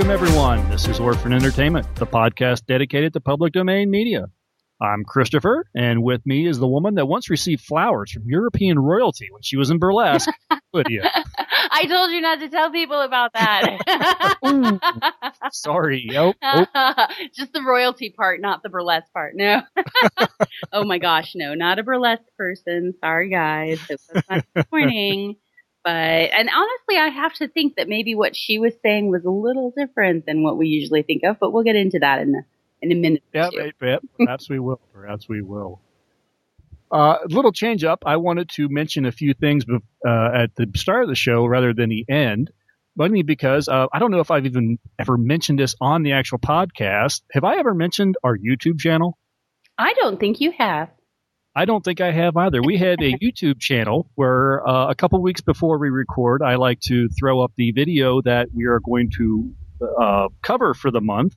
Welcome, everyone. This is Orphan Entertainment, the podcast dedicated to public domain media. I'm Christopher, and with me is the woman that once received flowers from European royalty when she was in burlesque, Lydia. I told you not to tell people about that. Sorry. Yep. Oh, oh. Just the royalty part, not the burlesque part. No. oh my gosh, no, not a burlesque person. Sorry, guys. It was not disappointing. But, and honestly, I have to think that maybe what she was saying was a little different than what we usually think of, but we'll get into that in a, in a minute. or Yep, two. yep, yep. Perhaps we will. Perhaps we will. Uh, a little change up. I wanted to mention a few things uh, at the start of the show rather than the end. Mainly because uh, I don't know if I've even ever mentioned this on the actual podcast. Have I ever mentioned our YouTube channel? I don't think you have. I don't think I have either. We had a YouTube channel where uh, a couple weeks before we record, I like to throw up the video that we are going to uh, cover for the month.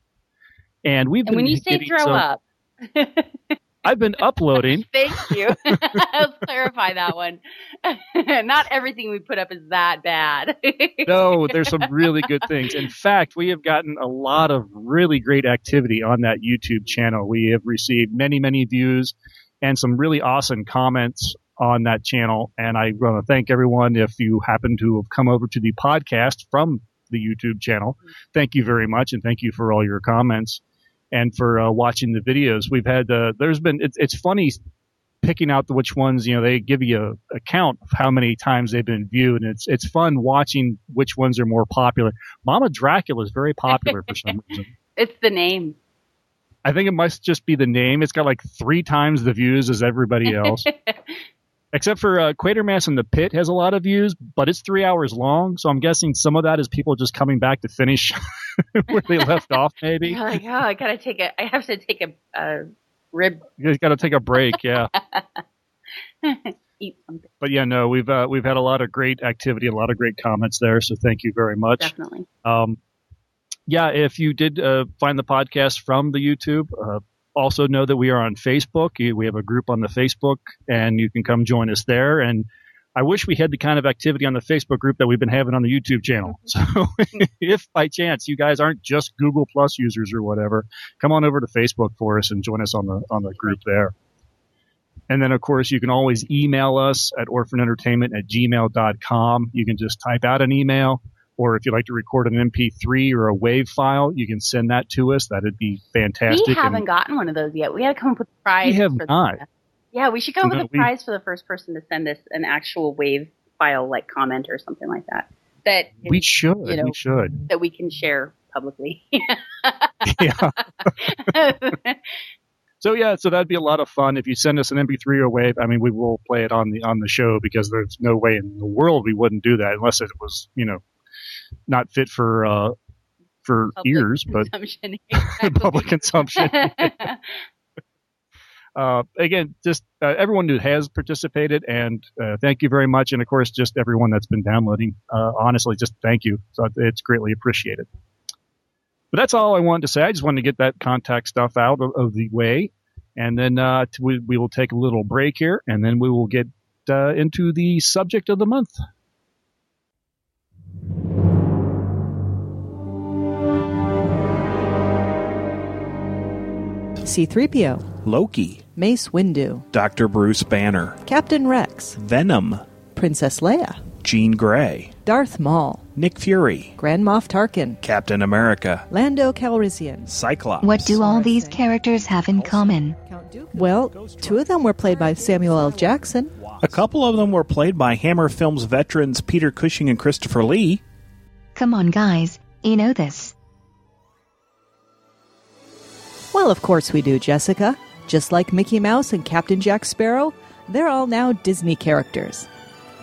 And we've And been when you say throw some- up, I've been uploading. Thank you. Let's clarify that one. Not everything we put up is that bad. no, there's some really good things. In fact, we have gotten a lot of really great activity on that YouTube channel. We have received many, many views and some really awesome comments on that channel. And I want to thank everyone if you happen to have come over to the podcast from the YouTube channel. Thank you very much, and thank you for all your comments and for uh, watching the videos. We've had uh, there's been it's, it's funny picking out the which ones you know they give you a, a count of how many times they've been viewed and it's it's fun watching which ones are more popular mama dracula is very popular for some reason it's the name. I think it must just be the name it's got like three times the views as everybody else except for uh, quatermass in the pit has a lot of views but it's three hours long so i'm guessing some of that is people just coming back to finish where they left off maybe You're like, oh, I gotta take a. I have to take a, a rib. you guys got to take a break yeah Eat something. but yeah no we've uh, we've had a lot of great activity a lot of great comments there so thank you very much Definitely. Um, yeah, if you did uh, find the podcast from the YouTube, uh, also know that we are on Facebook. We have a group on the Facebook, and you can come join us there. And I wish we had the kind of activity on the Facebook group that we've been having on the YouTube channel. So if by chance you guys aren't just Google Plus users or whatever, come on over to Facebook for us and join us on the on the group there. And then, of course, you can always email us at orphanentertainment at gmail.com. You can just type out an email or if you'd like to record an MP3 or a WAV file, you can send that to us. That'd be fantastic. We haven't gotten one of those yet. We got to come up with a prize. We have not. The, yeah, we should come up No, with a we- prize for the first person to send us an actual wave file, like comment or something like that. That we should. you know, we should. that we can share publicly. Yeah. So yeah, so that'd be a lot of fun if you send us an MP3 or wave. I mean, we will play it on the on the show because there's no way in the world we wouldn't do that unless it was, you know, not fit for uh for Public ears, but consumption. public consumption. uh, again, just uh, everyone who has participated, and uh, thank you very much. And of course, just everyone that's been downloading. Uh, honestly, just thank you. So it's greatly appreciated. But that's all I wanted to say. I just wanted to get that contact stuff out of, of the way, and then uh, t- we, we will take a little break here, and then we will get uh, into the subject of the month. C3PO, Loki, Mace Windu, Dr. Bruce Banner, Captain Rex, Venom, Princess Leia, Jean Grey, Darth Maul, Nick Fury, Grand Moff Tarkin, Captain America, Lando Calrissian. Cyclops. What do all these characters have in common? Well, two of them were played by Samuel L. Jackson. A couple of them were played by Hammer Films veterans Peter Cushing and Christopher Lee. Come on, guys, you know this. Well, of course we do, Jessica. Just like Mickey Mouse and Captain Jack Sparrow, they're all now Disney characters.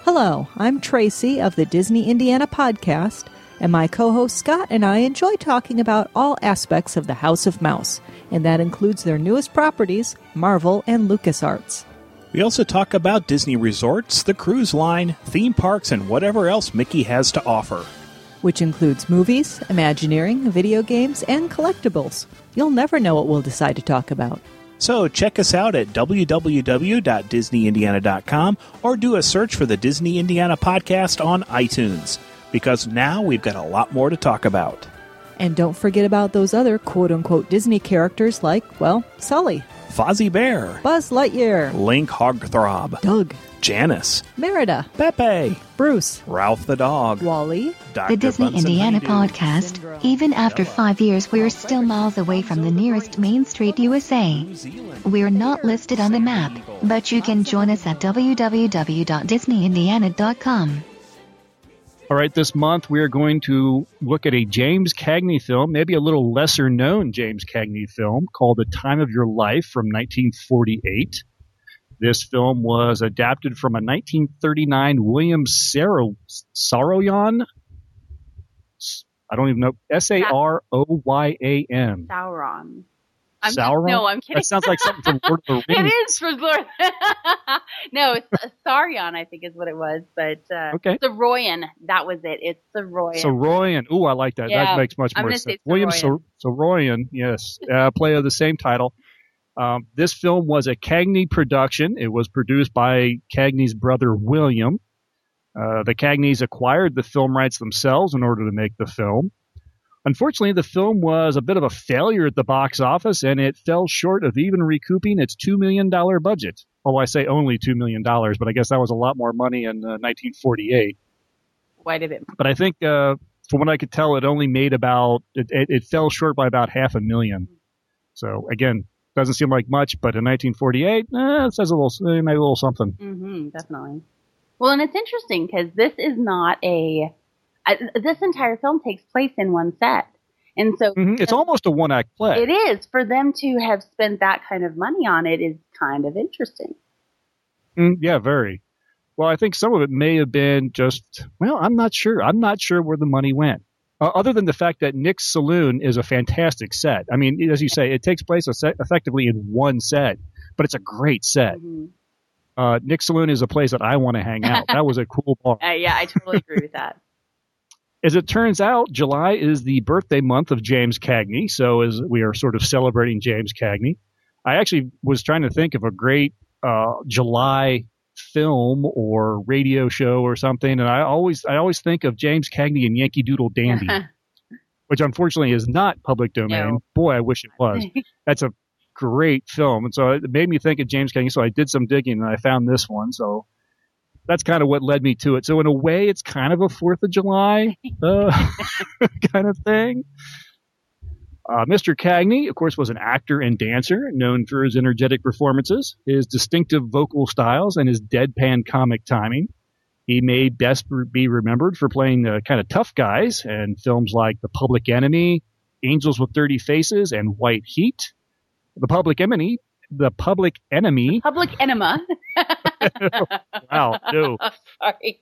Hello, I'm Tracy of the Disney Indiana podcast, and my co host Scott and I enjoy talking about all aspects of the House of Mouse, and that includes their newest properties, Marvel and LucasArts. We also talk about Disney resorts, the cruise line, theme parks, and whatever else Mickey has to offer. Which includes movies, Imagineering, video games, and collectibles. You'll never know what we'll decide to talk about. So check us out at www.disneyindiana.com or do a search for the Disney Indiana podcast on iTunes because now we've got a lot more to talk about. And don't forget about those other quote unquote Disney characters like, well, Sully, Fozzie Bear, Buzz Lightyear, Link Hogthrob, Doug, Janice, Merida, Pepe, Bruce, Ralph the dog, Wally, Dr. The Disney Bunsen Indiana Honeydew. podcast. Even after five years, we're still miles away from the nearest Main Street, USA. We're not listed on the map, but you can join us at www.disneyindiana.com. All right, this month we are going to look at a James Cagney film, maybe a little lesser known James Cagney film called The Time of Your Life from 1948. This film was adapted from a 1939 William Saro- Saroyan. I don't even know. S A R O Y A N. Sauron. I'm Sauron? no, I'm kidding. That sounds like something from Lord of the it Rings. is for Lord. no, it's uh, Saurion, I think is what it was, but uh, Okay. Saroyan, that was it. It's Saroyan. Saroyan. Ooh, I like that. Yeah, that makes much I'm more sense. say William Saroyan. Sor- Soroyan, yes, uh, play of the same title. Um, this film was a Cagney production. It was produced by Cagney's brother William. Uh, the Cagneys acquired the film rights themselves in order to make the film. Unfortunately, the film was a bit of a failure at the box office, and it fell short of even recouping its $2 million budget. Oh, I say only $2 million, but I guess that was a lot more money in uh, 1948 Quite a bit. but I think uh, from what I could tell, it only made about it, it, it fell short by about half a million. So again, doesn't seem like much, but in 1948, eh, it says a little, maybe a little something. Mm-hmm, definitely. Well, and it's interesting because this is not a. This entire film takes place in one set, and so Mhm. It's almost a one act play. it is for them to have spent that kind of money on it is kind of interesting. Mm, yeah, very. Well, I think some of it may have been just. Well, I'm not sure. I'm not sure where the money went. Uh, other than the fact that Nick's Saloon is a fantastic set. I mean, as you say, it takes place set, effectively in one set, but it's a great set. Mhm. Uh, Nick's Saloon is a place that I want to hang out. That was a cool bar. Uh, yeah, I totally agree with that. As it turns out, July is the birthday month of James Cagney, so as we are sort of celebrating James Cagney, I actually was trying to think of a great uh, July film or radio show or something, and I always I always think of James Cagney and Yankee Doodle Dandy, which unfortunately is not public domain. No. Boy, I wish it was. That's a great film, and so it made me think of James Cagney. So I did some digging, and I found this one. So that's kind of what led me to it. So in a way, it's kind of a Fourth of July uh, kind of thing. Uh, Mr. Cagney, of course, was an actor and dancer known for his energetic performances, his distinctive vocal styles, and his deadpan comic timing. He may best be remembered for playing the kind of tough guys in films like The Public Enemy, Angels with Dirty Faces, and White Heat. The Public Enemy, The Public Enemy. Public enema. Wow, no. Sorry.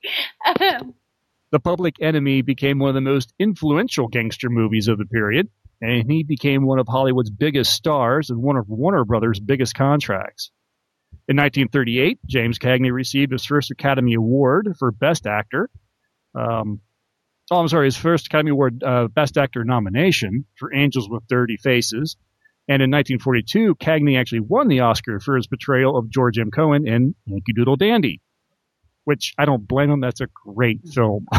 The Public Enemy became one of the most influential gangster movies of the period, and he became one of Hollywood's biggest stars and one of Warner Brothers' biggest contracts. In 1938, James Cagney received his first Academy Award for Best Actor. Um, oh, I'm sorry, his first Academy Award uh, Best Actor nomination for Angels with Dirty Faces. And in 1942, Cagney actually won the Oscar for his portrayal of George M. Cohan in Yankee Doodle Dandy which I don't blame him. That's a great film.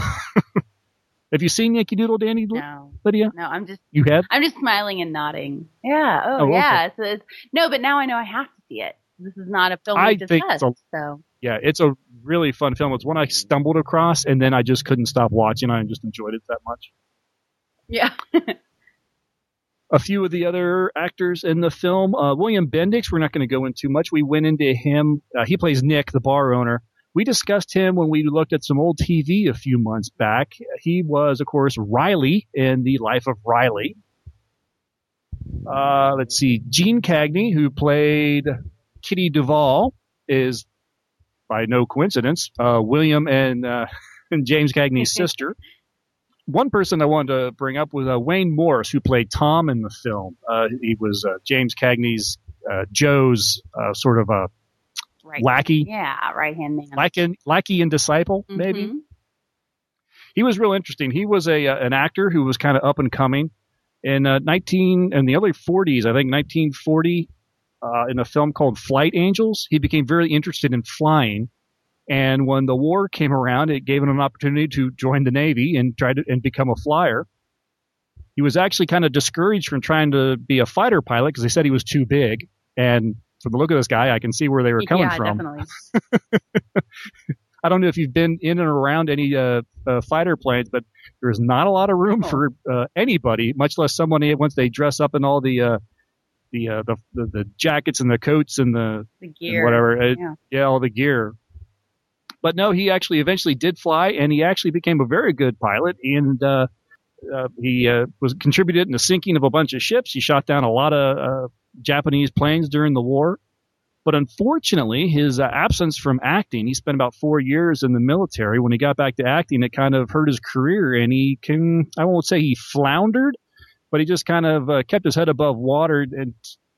have you seen Yankee Doodle Dandy, no, Lydia? no, I'm just You have? I'm just smiling and nodding. Yeah. Oh, Oh, okay. yeah. So it's, no, but now I know I have to see it. This is not a film I think discussed. it's So Yeah, it's a really fun film. It's one I stumbled across, and then I just couldn't stop watching. I just enjoyed it that much. yeah. A few of the other actors in the film, uh, William Bendix, we're not going to go into much. We went into him. Uh, he plays Nick, the bar owner. We discussed him when we looked at some old TV a few months back. He was, of course, Riley in The Life of Riley. Uh, let's see, Jeanne Cagney, who played Kitty Duvall, is by no coincidence uh, William and, uh, and James Cagney's sister. One person I wanted to bring up was uh, Wayne Morris, who played Tom in the film. Uh, he was uh, James Cagney's uh, Joe's uh, sort of a Right. lackey, Yeah. Right hand man. lackey, lackey and disciple, maybe. Mhm. he was real interesting. He was a uh, an actor who was kind of up and coming in uh, 19 in the early 40s. I think 1940 uh, in a film called Flight Angels. He became very interested in flying, and when the war came around, it gave him an opportunity to join the Navy and try to and become a flyer. he was actually kind of discouraged from trying to be a fighter pilot because they said he was too big. And from the look of this guy, I can see where they were coming yeah, from. I don't know if you've been in and around any uh, uh, fighter planes, but there's not a lot of room Oh. for uh, anybody, much less someone once they dress up in all the uh, the, uh, the the the jackets and the coats and the The gear. whatever. Uh, Yeah. yeah, all the gear. But no, he actually eventually did fly, and he actually became a very good pilot. And uh, he uh, was contributed in the sinking of a bunch of ships. He shot down a lot of uh, Japanese planes during the war. But unfortunately, his uh, absence from acting, he spent about four years in the military. When he got back to acting, it kind of hurt his career, and he can, I won't say he floundered, but he just kind of uh, kept his head above water. And,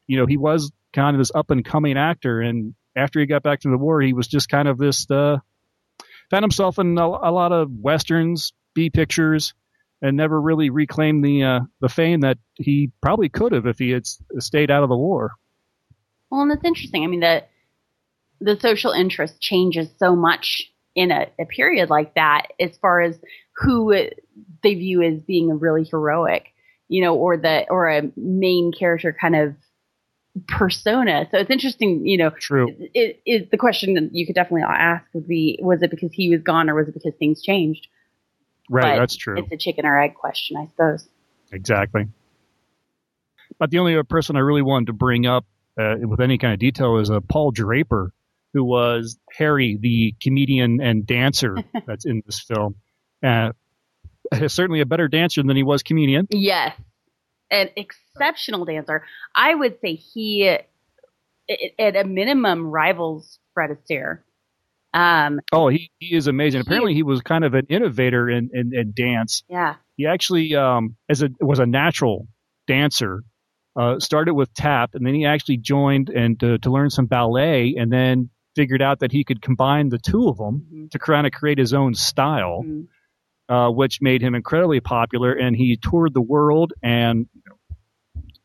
you know, he was kind of this up and coming actor. And after he got back from the war, he was just kind of this, uh, found himself in a, a lot of westerns, B pictures, and never really reclaimed the, uh, the fame that he probably could have if he had stayed out of the war. Well, and it's interesting. I mean, the the social interest changes so much in a, a period like that, as far as who they view as being a really heroic, you know, or the or a main character kind of persona. So it's interesting, you know. True. It is the question that you could definitely ask would be: Was it because he was gone, or was it because things changed? Right. But that's true. It's a chicken or egg question, I suppose. Exactly. But the only other person I really wanted to bring up uh, with any kind of detail is uh, Paul Draper, who was Harry, the comedian and dancer that's in this film. Uh, certainly a better dancer than he was comedian. Yes, an exceptional dancer. I would say he, at a minimum, rivals Fred Astaire. Um, Oh, he, he is amazing. He- Apparently, he was kind of an innovator in, in, in dance. yeah, He actually, um, as a was a natural dancer, uh, started with tap, and then he actually joined and to, to learn some ballet, and then figured out that he could combine the two of them Mhm. to kind of create his own style, Mhm. uh, which made him incredibly popular. And he toured the world and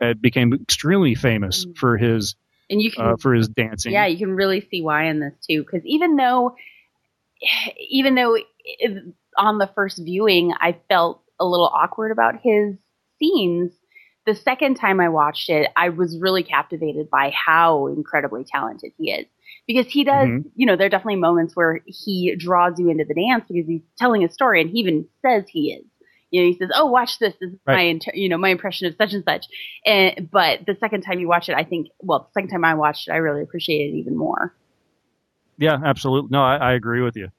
uh, became extremely famous Mhm. for his and you can uh, for his dancing. Yeah, you can really see why in this too. Because even though, even though it, on the first viewing I felt a little awkward about his scenes, the second time I watched it, I was really captivated by how incredibly talented he is. Because he does, Mhm. you know, there are definitely moments where he draws you into the dance because he's telling a story, and he even says he is. You know, he says, "Oh, watch this. This is my, inter- you know, my impression of such and such." And but the second time you watch it, I think, well, the second time I watched it, I really appreciated it even more. Yeah, absolutely. No, I, I agree with you.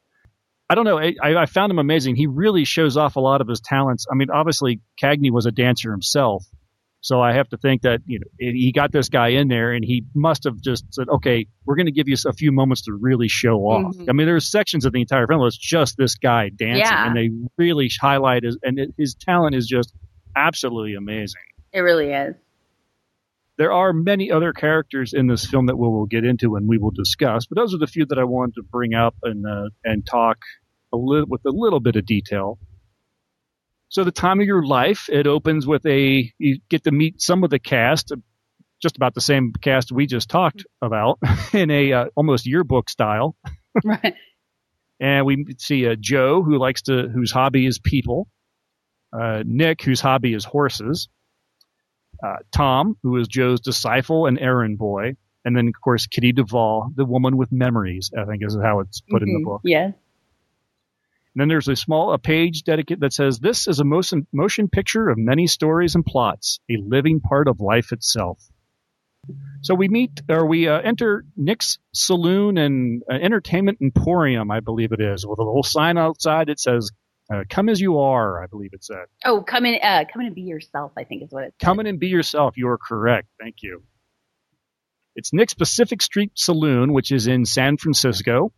I don't know. I, I found him amazing. He really shows off a lot of his talents. I mean, obviously, Cagney was a dancer himself, so I have to think that you know he got this guy in there, and he must have just said, "Okay, we're going to give you a few moments to really show off." Mhm. I mean, there's sections of the entire film that's just this guy dancing, Yeah. and they really highlight his and it, his talent is just absolutely amazing. It really is. There are many other characters in this film that we will get into and we will discuss, but those are the few that I wanted to bring up and uh, and talk a little with a little bit of detail. So the time of your life, it opens with a you get to meet some of the cast, just about the same cast we just talked about in a uh, almost yearbook style, Right. and we see uh, Joe who likes to whose hobby is people, uh, Nick whose hobby is horses, uh, Tom who is Joe's disciple and errand boy, and then of course Kitty Duvall, the woman with memories. I think is how it's put in the Mhm. book. Yes. And then there's a small a page dedicated that says this is a motion motion picture of many stories and plots, a living part of life itself. So we meet or we uh, enter Nick's saloon and uh, entertainment emporium, I believe it is, with a little sign outside that says uh, "Come as you are," I believe it said. Oh, come in, uh, come in and be yourself. I think is what it's. Come in and be yourself. You are correct. Thank you. It's Nick's Pacific Street Saloon, which is in San Francisco.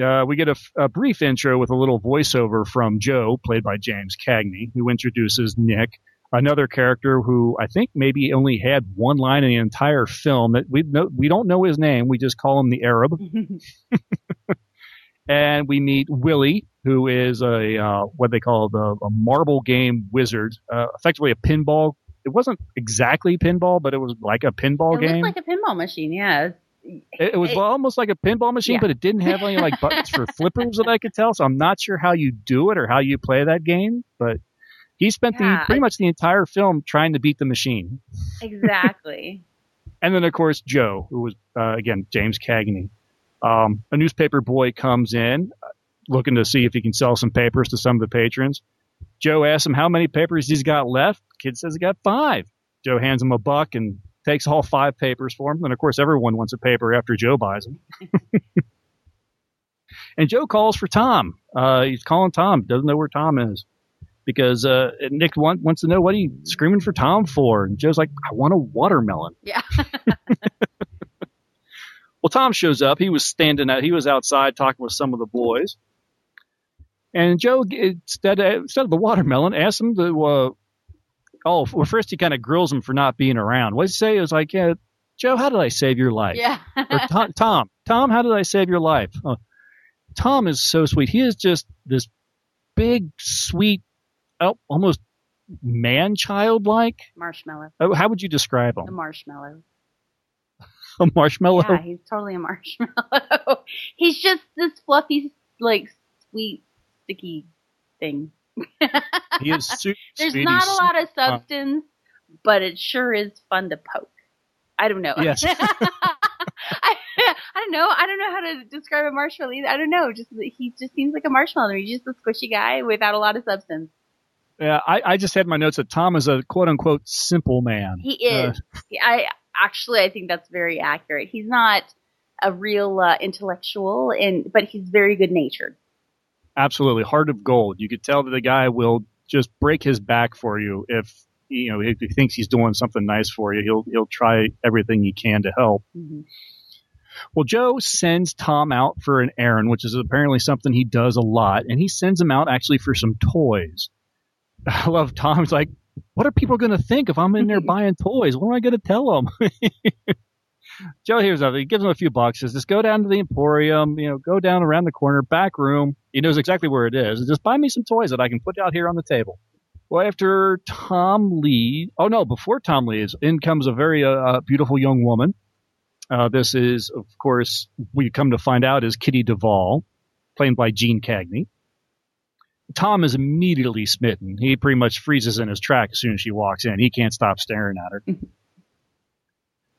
Uh, we get a, a brief intro with a little voiceover from Joe, played by James Cagney, who introduces Nick, another character who I think maybe only had one line in the entire film. That we know, we don't know his name. We just call him the Arab. and we meet Willie, who is a uh, what they call the a marble game wizard, uh, effectively a pinball. It wasn't exactly pinball, but it was like a pinball it game. looks like a pinball machine. Yeah. It, it was it- almost like a pinball machine, Yeah. but it didn't have any like buttons for flippers that I could tell. So I'm not sure how you do it or how you play that game, but He spent Yeah, the pretty much the entire film trying to beat the machine. Exactly. And then, of course, Joe, who was, uh, again, James Cagney. Um, a newspaper boy comes in uh, looking to see if he can sell some papers to some of the patrons. Joe asks him how many papers he's got left. Kid says he got five. Joe hands him a buck and takes all five papers for him. And, of course, everyone wants a paper after Joe buys them. and Joe calls for Tom. Uh, he's calling Tom, doesn't know where Tom is. Because uh, Nick want, wants to know what he's screaming for Tom for. And Joe's like, I want a watermelon. yeah. Well, Tom shows up. He was standing out. He was outside talking with some of the boys. And Joe, instead of, instead of the watermelon, asked him to. Uh, oh, well, first he kind of grills him for not being around. What did he say? It was like, yeah, Joe, how did I save your life? Yeah. Or Tom, Tom, Tom, how did I save your life? Oh, Tom is so sweet. He is just this big, sweet, oh, almost man child like. marshmallow. Oh, how would you describe him? A marshmallow. A marshmallow. Yeah, he's totally a marshmallow. he's just this fluffy, like sweet, sticky thing. He is super There's sweet. not a lot of substance, but it sure is fun to poke. I don't know. Yes. I, I don't know. I don't know how to describe a marshmallow. either. I don't know. Just he just seems like a marshmallow. He's just a squishy guy without a lot of substance. Yeah, I, I just had my notes that Tom is a quote unquote simple man. He is. I actually I think that's very accurate. He's not a real uh, intellectual, and but he's very good natured. Absolutely, heart of gold. You could tell that the guy will just break his back for you if you know if he thinks he's doing something nice for you. He'll he'll try everything he can to help. hmm Well, Joe sends Tom out for an errand, which is apparently something he does a lot, and he sends him out actually for some toys. I love Tom's like, what are people going to think if I'm in there buying toys? What am I going to tell them? Joe hears of it. He gives him a few bucks. Says, just go down to the Emporium, you know, go down around the corner, back room. He knows exactly where it is. Just buy me some toys that I can put out here on the table. Well, after Tom leaves, oh no, before Tom leaves, in comes a very uh, beautiful young woman. Uh, this is, of course, we come to find out is Kitty Duvall, played by Jeanne Cagney. Tom is immediately smitten. He pretty much freezes in his track as soon as she walks in. He can't stop staring at her.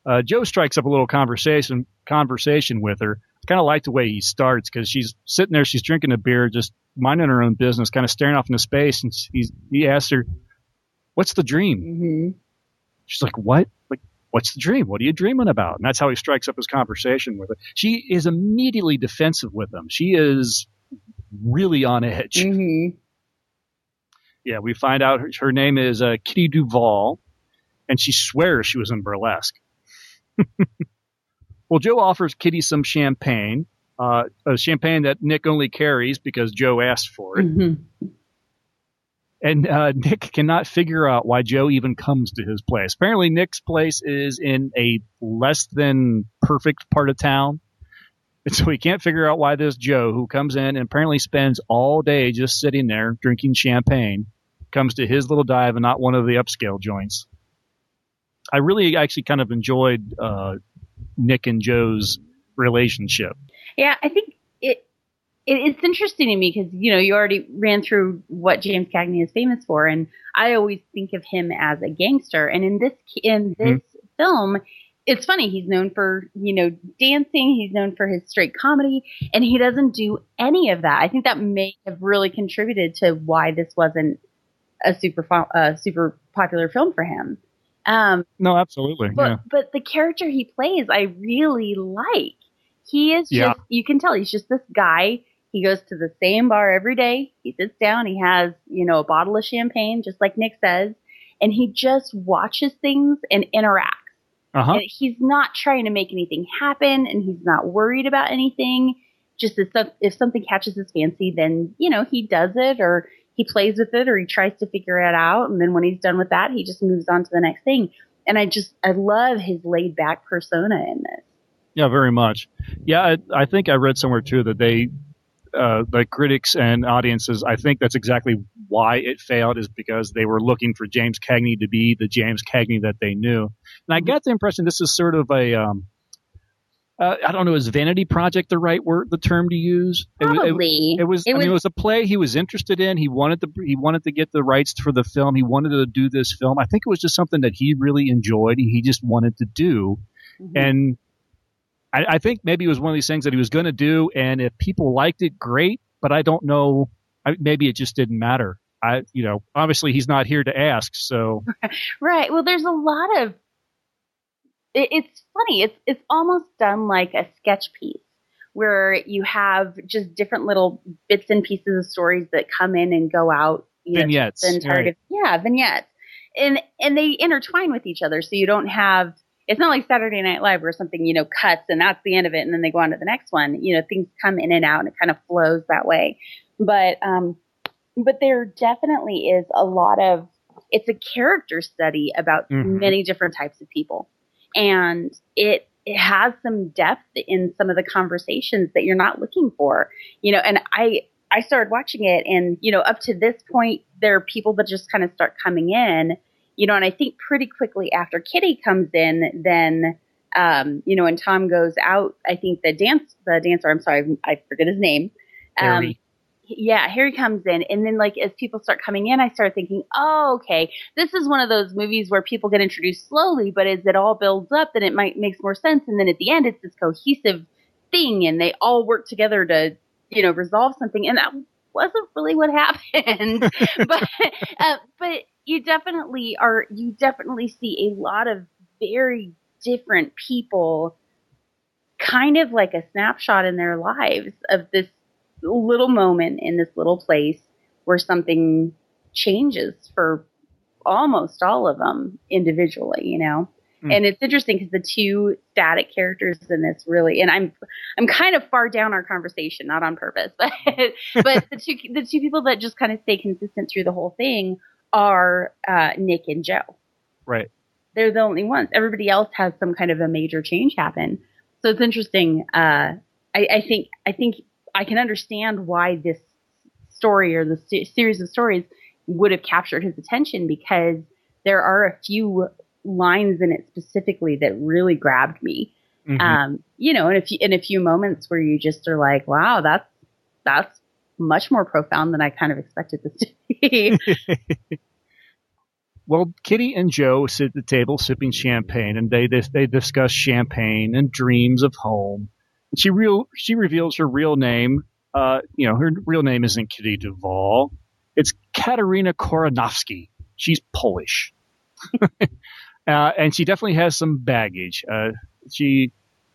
Uh, Joe strikes up a little conversation conversation with her. I kind of like the way he starts because she's sitting there, she's drinking a beer, just minding her own business, kind of staring off into space. And he's, he asks her, "What's the dream?" hmm She's like, "What? Like, what's the dream? What are you dreaming about?" And that's how he strikes up his conversation with her. She is immediately defensive with him. She is really on edge. hmm Yeah, we find out her, her name is uh, Kitty Duval, and she swears she was in burlesque. well, Joe offers Kitty some champagne, uh, a champagne that Nick only carries because Joe asked for it. hmm And uh, Nick cannot figure out why Joe even comes to his place. Apparently, Nick's place is in a less than perfect part of town. And so he can't figure out why this Joe, who comes in and apparently spends all day just sitting there drinking champagne, comes to his little dive and not one of the upscale joints. I really actually kind of enjoyed uh, Nick and Joe's relationship. Yeah, I think it, it it's interesting to me because you know you already ran through what James Cagney is famous for, and I always think of him as a gangster. And in this in this film, it's funny he's known for you know dancing, he's known for his straight comedy, and he doesn't do any of that. I think that may have really contributed to why this wasn't a super uh, super popular film for him. Um, No, absolutely. but yeah. but the character he plays, I really like. He is just, you can tell he's just this guy. He goes to the same bar every day. He sits down. He has you know a bottle of champagne, just like Nick says, and he just watches things and interacts. Uh huh. And he's not trying to make anything happen, and he's not worried about anything. Just if, some, if something catches his fancy, then you know he does it, or he plays with it, or he tries to figure it out. And then when he's done with that, he just moves on to the next thing. And I just I love his laid back persona in this. Yeah, very much. Yeah, I, I think I read somewhere too that they, uh, the critics and audiences, I think that's exactly why it failed is because they were looking for James Cagney to be the James Cagney that they knew. And I got the impression this is sort of a, um, uh, I don't know, is vanity project the right word, the term to use? It was- it- Probably. It, was, It I mean, was- it was a play he was interested in. He wanted to, he wanted to get the rights for the film. He wanted to do this film. I think it was just something that he really enjoyed. and He just wanted to do, Mhm. and I, I think maybe it was one of these things that he was going to do. And if people liked it, great. But I don't know. I, maybe it just didn't matter. I, you know, obviously he's not here to ask. So Right. Well, there's a lot of. It, it's funny. It's it's almost done like a sketch piece where you have just different little bits and pieces of stories that come in and go out. Know, vignettes. the right. yeah vignettes, and and they intertwine with each other, so you don't have. It's not like Saturday Night Live where something you know cuts and that's the end of it, and then they go on to the next one. You know, things come in and out, and it kind of flows that way. But um, but there definitely is a lot of. It's a character study about Mhm. many different types of people, and it it has some depth in some of the conversations that you're not looking for. You know, and I I started watching it, and you know, up to this point, there are people that just kind of start coming in, you know, and I think pretty quickly after Kitty comes in, then um, you know, and Tom goes out. I think the dance, the dancer, I'm sorry, I forget his name. Um. Yeah, Harry comes in, and then like as people start coming in, I start thinking, oh, okay, this is one of those movies where people get introduced slowly, but as it all builds up, then it might makes more sense, and then at the end, it's this cohesive thing, and they all work together to, you know, resolve something, and that wasn't really what happened, but uh, but you definitely are, you definitely see a lot of very different people kind of like a snapshot in their lives of this little moment in this little place where something changes for almost all of them individually, you know. Hmm. And it's interesting because the two static characters in this really, and I'm I'm kind of far down our conversation, not on purpose, but but the two the two people that just kind of stay consistent through the whole thing are uh, Nick and Joe Right. they're the only ones. Everybody else has some kind of a major change happen. So it's interesting. Uh, I, I think I think I can understand why this story or the se- series of stories would have captured his attention because there are a few lines in it specifically that really grabbed me. Mhm. Um, you know, in a few in a few moments where you just are like, wow, that's that's much more profound than I kind of expected this to be. Well, Kitty and Joe sit at the table sipping champagne, and they they, they discuss champagne and dreams of home. She real she reveals her real name. Uh, you know, her real name isn't Kitty Duvall. It's Katerina Koronowski. She's Polish, uh, and she definitely has some baggage. Uh, she,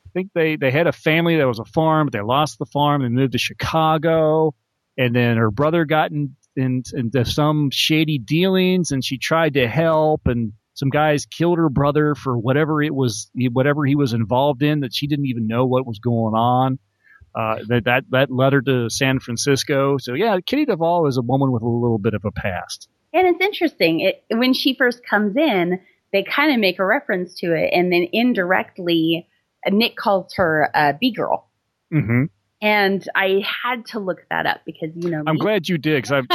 I think they they had a family that was a farm, but they lost the farm and moved to Chicago. And then her brother got in, in, into some shady dealings, and she tried to help. And some guys killed her brother for whatever it was, whatever he was involved in, that she didn't even know what was going on. Uh, that that that led her to San Francisco. So yeah, Kitty Duvall is a woman with a little bit of a past. And it's interesting. It, when she first comes in, they kind of make a reference to it, and then indirectly, uh, Nick calls her a B girl. hmm And I had to look that up because you know I'm me. glad you did because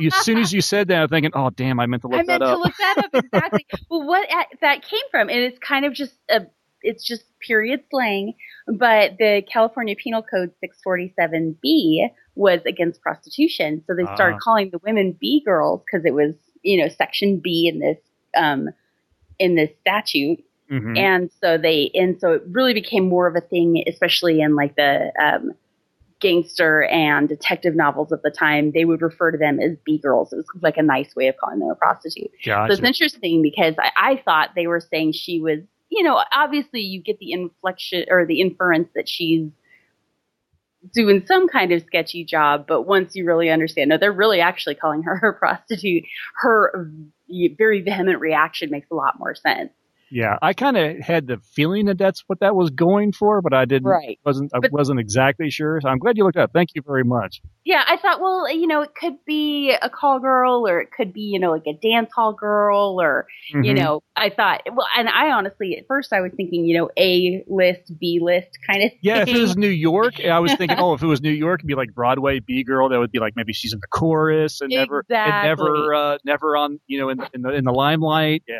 as soon as you said that, I'm thinking, oh damn, I meant to look I meant that to up. look that up exactly. well, what that came from, and it's kind of just a, it's just period slang. But the California Penal Code 647B was against prostitution, so they started Ah. calling the women B girls because it was you know Section B in this um in this statute. Mhm. and so they and so it really became more of a thing especially in like the um gangster and detective novels of the time they would refer to them as b girls it was like a nice way of calling them a prostitute. So it's interesting because I, I thought they were saying she was you know obviously you get the inflection or the inference that she's doing some kind of sketchy job but once you really understand no they're really actually calling her a prostitute her very vehement reaction makes a lot more sense Yeah, I kind of had the feeling that that's what that was going for, but I didn't. Right. wasn't I But- wasn't exactly sure. So I'm glad you looked up. Thank you very much. Yeah, I thought, well, you know, it could be a call girl or it could be, you know, like a dance hall girl or, you Mhm. know, I thought, well, and I honestly, at first I was thinking, you know, A list, B list kind of Yeah, if thing. it was New York, I was thinking, oh, if it was New York, it'd be like Broadway B girl. That would be like maybe she's in the chorus and never, and never, uh, never on, you know, in, in the in the limelight. Yeah.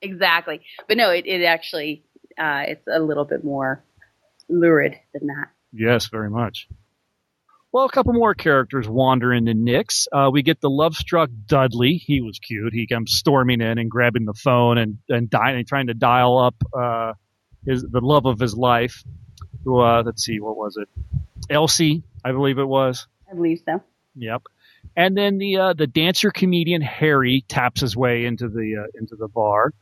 Exactly. But no, it, it actually, uh, it's a little bit more lurid than that. Yes, very much. Well, a couple more characters wander into Nick's. Uh, we get the love-struck Dudley. He was cute. He comes storming in and grabbing the phone and and, di- trying to dial up uh, his the love of his life. Who, uh, let's see, what was it? Elsie, I believe it was. I believe so. Yep. And then the uh, the dancer comedian Harry taps his way into the uh, into the bar.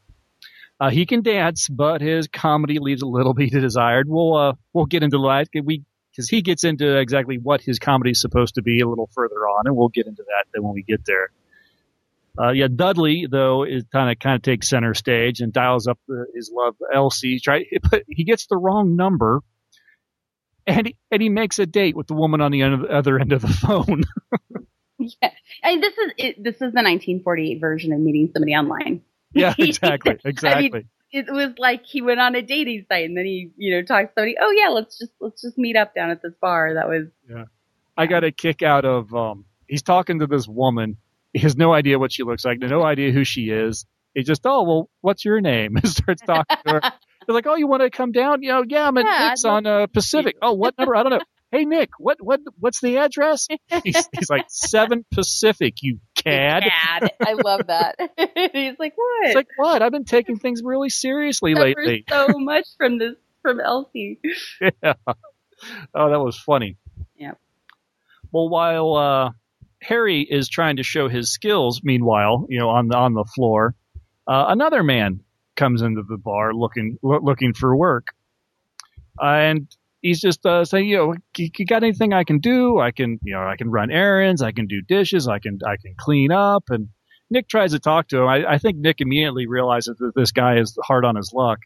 Uh, he can dance, but his comedy leaves a little bit to desired. We'll uh, we'll get into that. We because he gets into exactly what his comedy is supposed to be a little further on, and we'll get into that then when we get there. Uh, yeah, Dudley though is kind of kind of takes center stage and dials up the, his love Elsie. Try, but he gets the wrong number, and he, and he makes a date with the woman on the other end of the phone. yeah, I mean, this is it, this is the 1948 version of meeting somebody online. Yeah, exactly, exactly. I mean, it was like he went on a dating site and then he, you know, talked to somebody. Oh yeah, let's just let's just meet up down at this bar. That was. Yeah, I got a kick out of um. He's talking to this woman. He has no idea what she looks like. No idea who she is. He just, oh well, what's your name? And starts talking to her. They're like, oh, you want to come down? You know, yeah, I'm at yeah, Nick's on uh, Pacific. Oh, what number? I don't know. Hey Nick, what what what's the address? He's, he's like seven Pacific. You cad. Cad. I love that. he's like, what? It's like what? I've been taking things really seriously lately. so much from this from Elsie. yeah. Oh, that was funny. Yeah. Well, while uh, Harry is trying to show his skills, meanwhile, you know, on the on the floor, uh, another man comes into the bar looking lo- looking for work, uh, and he's just uh, saying, you know, you, got anything I can do? I can, you know, I can run errands, I can do dishes, I can, I can clean up. And Nick tries to talk to him. I, I think Nick immediately realizes that this guy is hard on his luck.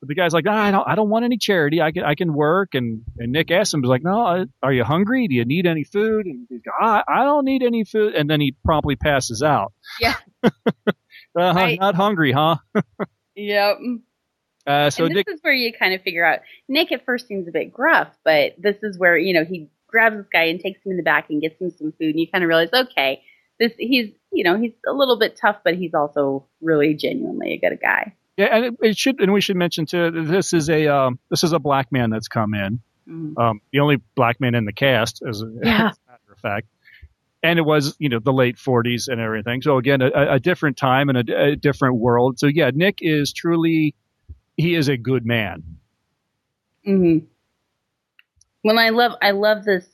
But the guy's like, ah, I don't, I don't want any charity. I can, I can work. And, and Nick asks him, he's like, no, are you hungry? Do you need any food? And he's like, I, I don't need any food. And then he promptly passes out. Yeah. uh, right. Not hungry, huh? yep. Uh, so and this Nick, is where you kind of figure out Nick at first seems a bit gruff, but this is where you know he grabs this guy and takes him in the back and gets him some food, and you kind of realize, okay, this he's you know he's a little bit tough, but he's also really genuinely a good guy. Yeah, and it, it should, and we should mention too, this is a um, this is a black man that's come in, mm-hmm. um, the only black man in the cast, as a, yeah. as a matter of fact. And it was, you know, the late 40s and everything. So again, a, a different time and a, a different world. So yeah, Nick is truly he is a good man. Mm-hmm. Well, I love I love this.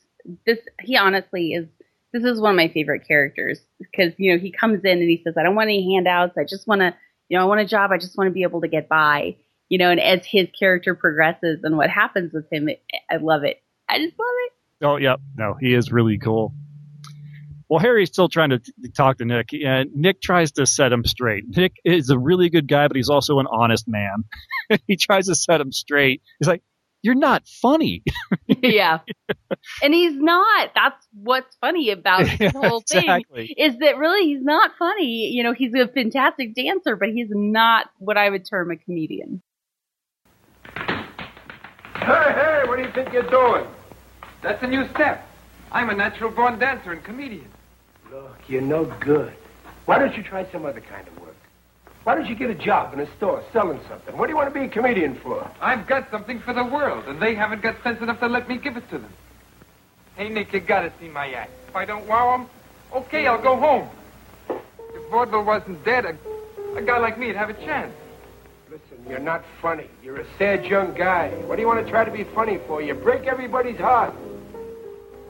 This he honestly is. This is one of my favorite characters because you know he comes in and he says, "I don't want any handouts. I just want to, you know, I want a job. I just want to be able to get by." You know, and as his character progresses and what happens with him, it, I love it. I just love it. Oh, yep. No, he is really cool. Well, Harry's still trying to t- talk to Nick, and Nick tries to set him straight. Nick is a really good guy, but he's also an honest man. he tries to set him straight. He's like, "You're not funny." yeah, and he's not. That's what's funny about the whole exactly. thing is that really he's not funny. You know, he's a fantastic dancer, but he's not what I would term a comedian. Hey, hey! What do you think you're doing? That's a new step. I'm a natural born dancer and comedian. Look, you're no good. Why don't you try some other kind of work? Why don't you get a job in a store selling something? What do you want to be a comedian for? I've got something for the world, and they haven't got sense enough to let me give it to them. Hey, Nick, you gotta see my act. If I don't wow them, okay, I'll go home. If vaudeville wasn't dead, a, a guy like me'd have a chance. Listen, you're not funny. You're a sad young guy. What do you want to try to be funny for? You break everybody's heart.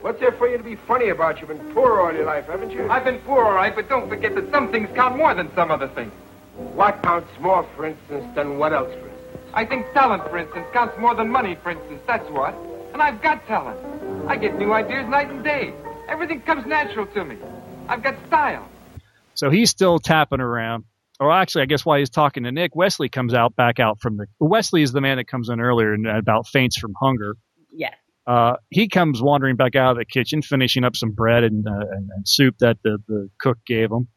What's there for you to be funny about? You've been poor all your life, haven't you? I've been poor, all right, but don't forget that some things count more than some other things. What counts more, for instance, than what else, for instance? I think talent, for instance, counts more than money, for instance. That's what. And I've got talent. I get new ideas night and day. Everything comes natural to me. I've got style. So he's still tapping around. Or actually, I guess while he's talking to Nick, Wesley comes out back out from the. Wesley is the man that comes in earlier and about faints from hunger. Yes. Uh, he comes wandering back out of the kitchen, finishing up some bread and, uh, and, and, soup that the, the cook gave him,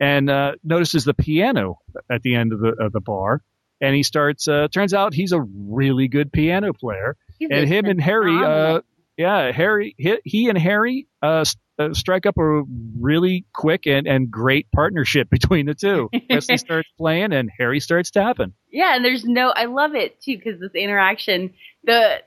and uh, notices the piano at the end of the, of the bar. And he starts. Uh, turns out he's a really good piano player. He's and him and Harry, uh, yeah, Harry, he, he and Harry uh, strike up a really quick and, and great partnership between the two. Wesley starts playing and Harry starts tapping. Yeah, and there's no. I love it too because this interaction. The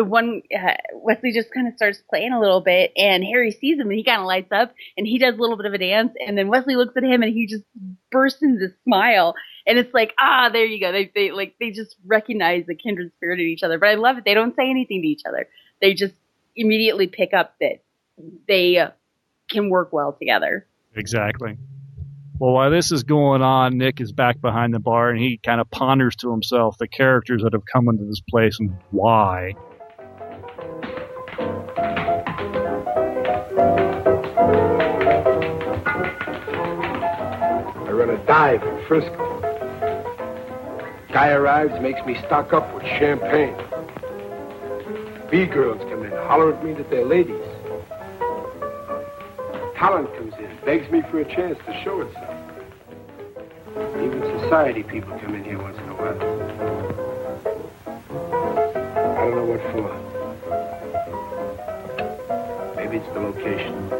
the one uh, Wesley just kind of starts playing a little bit, and Harry sees him and he kind of lights up, and he does a little bit of a dance, and then Wesley looks at him and he just bursts into smile, and it's like ah, there you go. They they like they just recognize the kindred spirit in each other, but I love it. They don't say anything to each other. They just immediately pick up that they uh, can work well together. Exactly. Well, while this is going on, Nick is back behind the bar and he kind of ponders to himself the characters that have come into this place and why. I run a dive in Frisco. Guy arrives, makes me stock up with champagne. B girls come in, holler at me that they're ladies. Talent comes in, begs me for a chance to show itself. Even society people come in here once in a while. I don't know what for. Maybe it's the location.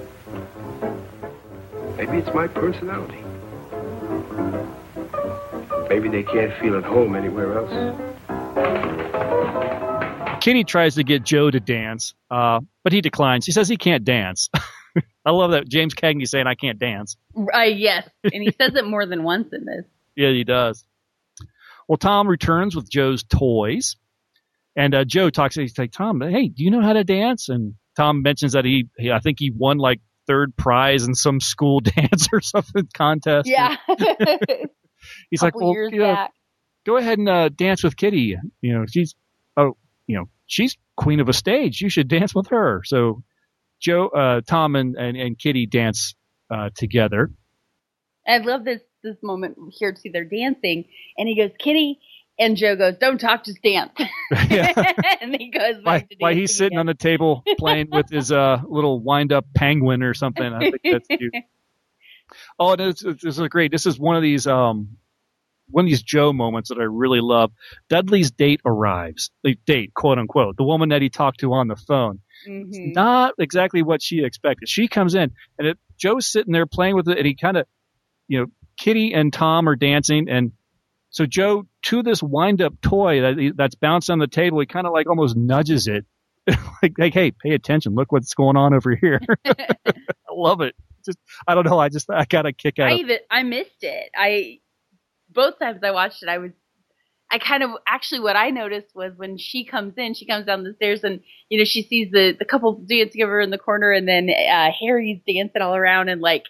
Maybe it's my personality. Maybe they can't feel at home anywhere else. Kenny tries to get Joe to dance, uh, but he declines. He says he can't dance. I love that James Cagney saying I can't dance. Uh, yes, and he says it more than once in this. Yeah, he does. Well, Tom returns with Joe's toys, and uh, Joe talks. He's like, "Tom, hey, do you know how to dance?" And Tom mentions that he, he I think he won like third prize in some school dance or something contest. Yeah. He's like, "Well, you know, go ahead and uh, dance with Kitty. You know, she's oh, you know, she's queen of a stage. You should dance with her." So Joe, uh, Tom, and, and and Kitty dance uh, together. I love this this moment here to see They're dancing, and he goes, "Kitty," and Joe goes, "Don't talk, just dance." and he goes back Why, to why dancing he's sitting again. on the table playing with his uh, little wind up penguin or something. I think that's cute. Oh, and it's, it's, this is great. This is one of these um, one of these Joe moments that I really love. Dudley's date arrives. The date, quote unquote, the woman that he talked to on the phone. It's Mhm. not exactly what she expected. She comes in and it, Joe's sitting there playing with it, and he kind of, you know, Kitty and Tom are dancing, and so Joe to this wind up toy that that's bounced on the table, he kind of like almost nudges it, like, like, hey, pay attention, look what's going on over here. I love it. Just I don't know, I just I got a kick out I of even I missed it. I both times I watched it, I was I kind of actually what I noticed was when she comes in, she comes down the stairs and you know she sees the the couple dancing over in the corner, and then uh, Harry's dancing all around and like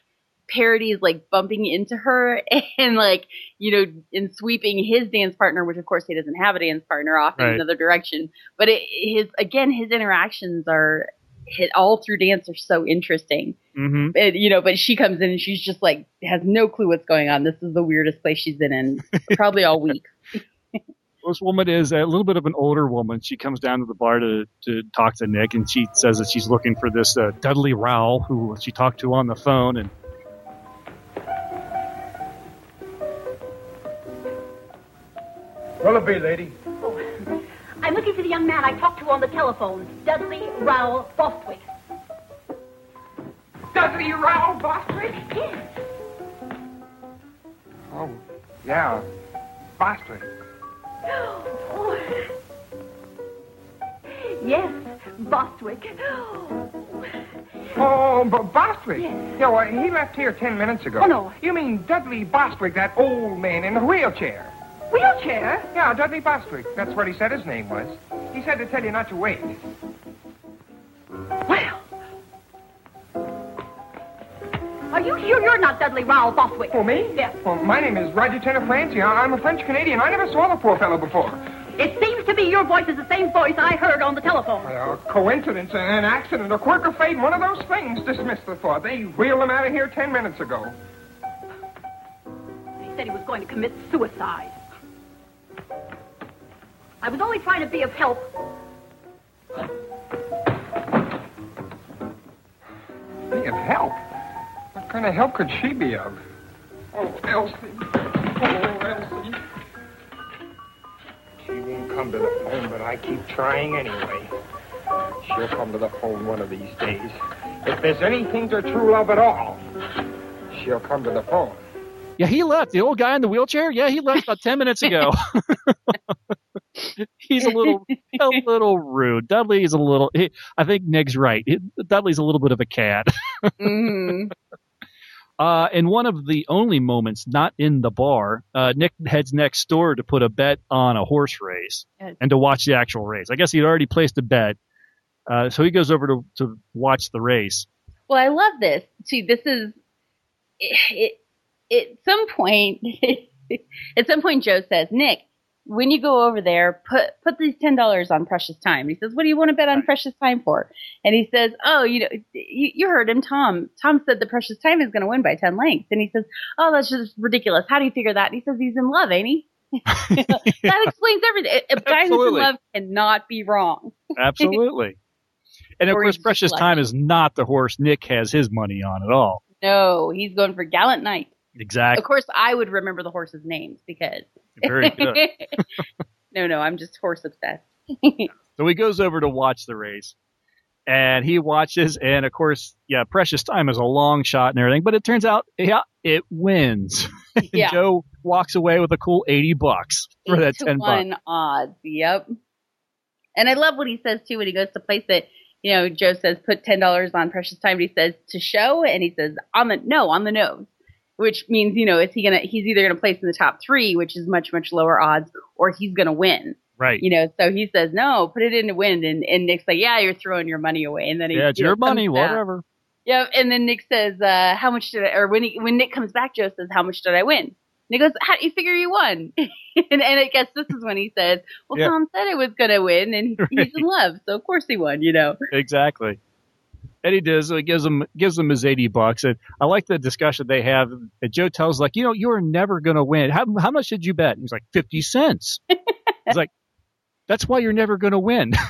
Parody is like bumping into her and like you know and sweeping his dance partner, which of course he doesn't have a dance partner, off in another direction. But it, his again his interactions are hit all through dance are so interesting hmm and, you know, but she comes in and she's just like has no clue what's going on. This is the weirdest place she's been in probably all week. This woman is a little bit of an older woman. She comes down to the bar to, to talk to Nick, and she says that she's looking for this uh, Dudley Rowell, who she talked to on the phone. And Willoughby, lady. Oh, I'm looking for the young man I talked to on the telephone, Dudley Rowell Bostwick. Dudley Rowell Bostwick? Yes. Oh, yeah. Bostwick. Oh. Yes, Bostwick. Oh, but Bostwick? Yes. Yeah, well, he left here ten minutes ago. Oh, no. You mean Dudley Bostwick, that old man in the wheelchair? Wheelchair? Yeah, Dudley Bostwick. That's what he said his name was. He said to tell you not to wait. Well. Are you sure you're not Dudley Rowell Bostwick? Oh, me? Yes. Well, my name is Roger Turner Francie. I- I'm a French Canadian. I never saw the poor fellow before. It seems to me your voice is the same voice I heard on the telephone. A coincidence, an accident, a quirk of fate, one of those things. Dismiss the thought. They wheeled him out of here ten minutes ago. He said he was going to commit suicide. I was only trying to be of help. Be of help? What kind of help could she be of? Oh, Elsie. Oh, Elsie. She won't come to the phone, but I keep trying anyway. She'll come to the phone one of these days. If there's anything to true love at all, she'll come to the phone. Yeah, he left. The old guy in the wheelchair. Yeah, he left about ten minutes ago. he's a little a little rude. Dudley is a little. He, I think Nick's right. He, Dudley's a little bit of a cad. hmm Uh, in one of the only moments not in the bar, uh, Nick heads next door to put a bet on a horse race Yes. and to watch the actual race. I guess he'd already placed a bet, uh, so he goes over to to watch the race. Well, I love this. See, this is it, it, at some point. at some point, Joe says, "Nick, when you go over there, put put these ten dollars on Precious Time." He says, "What do you want to bet on Precious Time for?" And he says, "Oh, you know, you, you heard him, Tom. Tom said the Precious Time is going to win by ten lengths." And he says, "Oh, that's just ridiculous. How do you figure that?" And he says, "He's in love, ain't he?" that explains everything. A guy who's in love cannot be wrong. Absolutely. And of Or course, Precious. Time is not the horse Nick has his money on at all. No, he's going for Gallant Knight. Exactly. Of course, I would remember the horses' names because. Very good. no, no, I'm just horse obsessed. So he goes over to watch the race. And he watches, and of course, yeah, Precious Time is a long shot and everything, but it turns out, yeah, it wins. Yeah. Joe walks away with a cool 80 bucks for that Eight to 10 bucks. odds. Yep. And I love what he says too when he goes to place it. You know, Joe says put ten dollars on precious time. But he says to show, and he says on the no on the nose, which means you know is he gonna he's either gonna place in the top three, which is much much lower odds, or he's gonna win. Right. You know, so he says no, put it in to win, and and Nick's like, yeah, you're throwing your money away, and then he, yeah, it's you know, your money, whatever. Yeah, and then Nick says, uh, "How much did I?" Or when he when Nick comes back, Joe says, "How much did I win?" And he goes, "How do you figure you won?" and, and I guess this is when he says, "Well, Yeah. Tom said I was gonna win, and he's in love, so of course he won." You know? Exactly. And he does. So he gives him gives him his eighty bucks. And I like the discussion they have. And Joe tells like, you know, you are never going to win. How how much did you bet? And he's like fifty cents. he's like, that's why you're never going to win.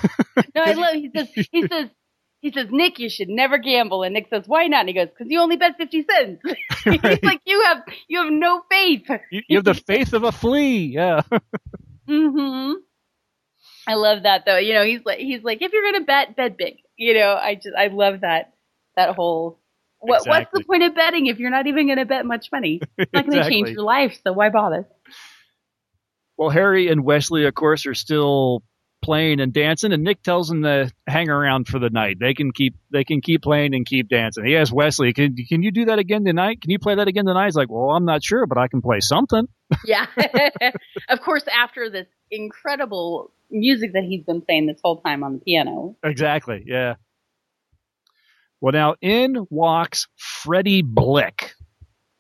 No, I love. He says, he says, he says, Nick, you should never gamble. And Nick says, Why not? And he goes, Because you only bet fifty cents. he's like, You have you have no faith. you, you have the faith of a flea. Yeah. hmm I love that though. You know, he's like he's like, if you're gonna bet, bet big. You know, I just I love that that whole. What, What's the point of betting if you're not even going to bet much money? It's not going to change your life, so why bother? Well, Harry and Wesley, of course, are still playing and dancing, and Nick tells them to hang around for the night. They can keep they can keep playing and keep dancing. He asks Wesley, "Can can you do that again tonight? Can you play that again tonight?" He's like, "Well, I'm not sure, but I can play something." Yeah. of course, after this incredible music that he's been playing this whole time on the piano. Exactly. Yeah. Well, now in walks Freddie Blick.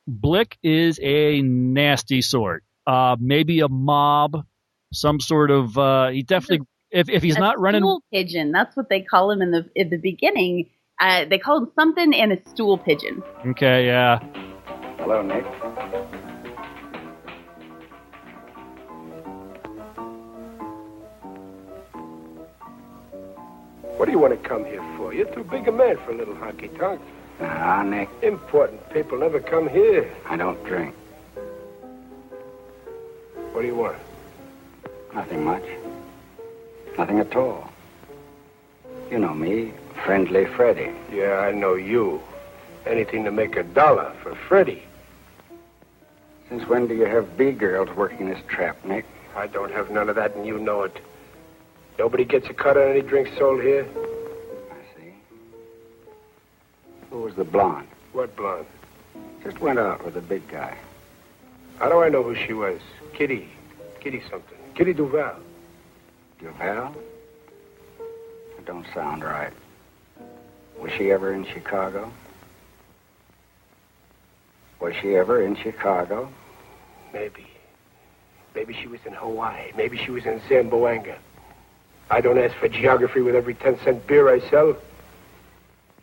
Blick is a nasty sort. Uh, maybe a mob, some sort of. Uh, he definitely. If if he's a not running, stool pigeon. That's what they call him in the in the beginning. Uh, they call him something and a stool pigeon. okay, yeah. Hello, Nick. What do you want to come here for? You're too big a man for a little honky tonk. Ah, Nick, Important people never come here. I don't drink. What do you want? Nothing much. Nothing at all. You know me, friendly Freddy. Yeah, I know you. Anything to make a dollar for Freddie. Since when do you have B girls working this trap, Nick? I don't have none of that, and you know it. Nobody gets a cut on any drinks sold here. I see. Who was the blonde? What blonde? Just went out with the big guy. How do I know who she was? Kitty. Kitty something. Kitty Duval. Duval? That don't sound right. Was she ever in Chicago? Was she ever in Chicago? Maybe. Maybe she was in Hawaii. Maybe she was in Zamboanga. I don't ask for geography with every 10 cent beer I sell.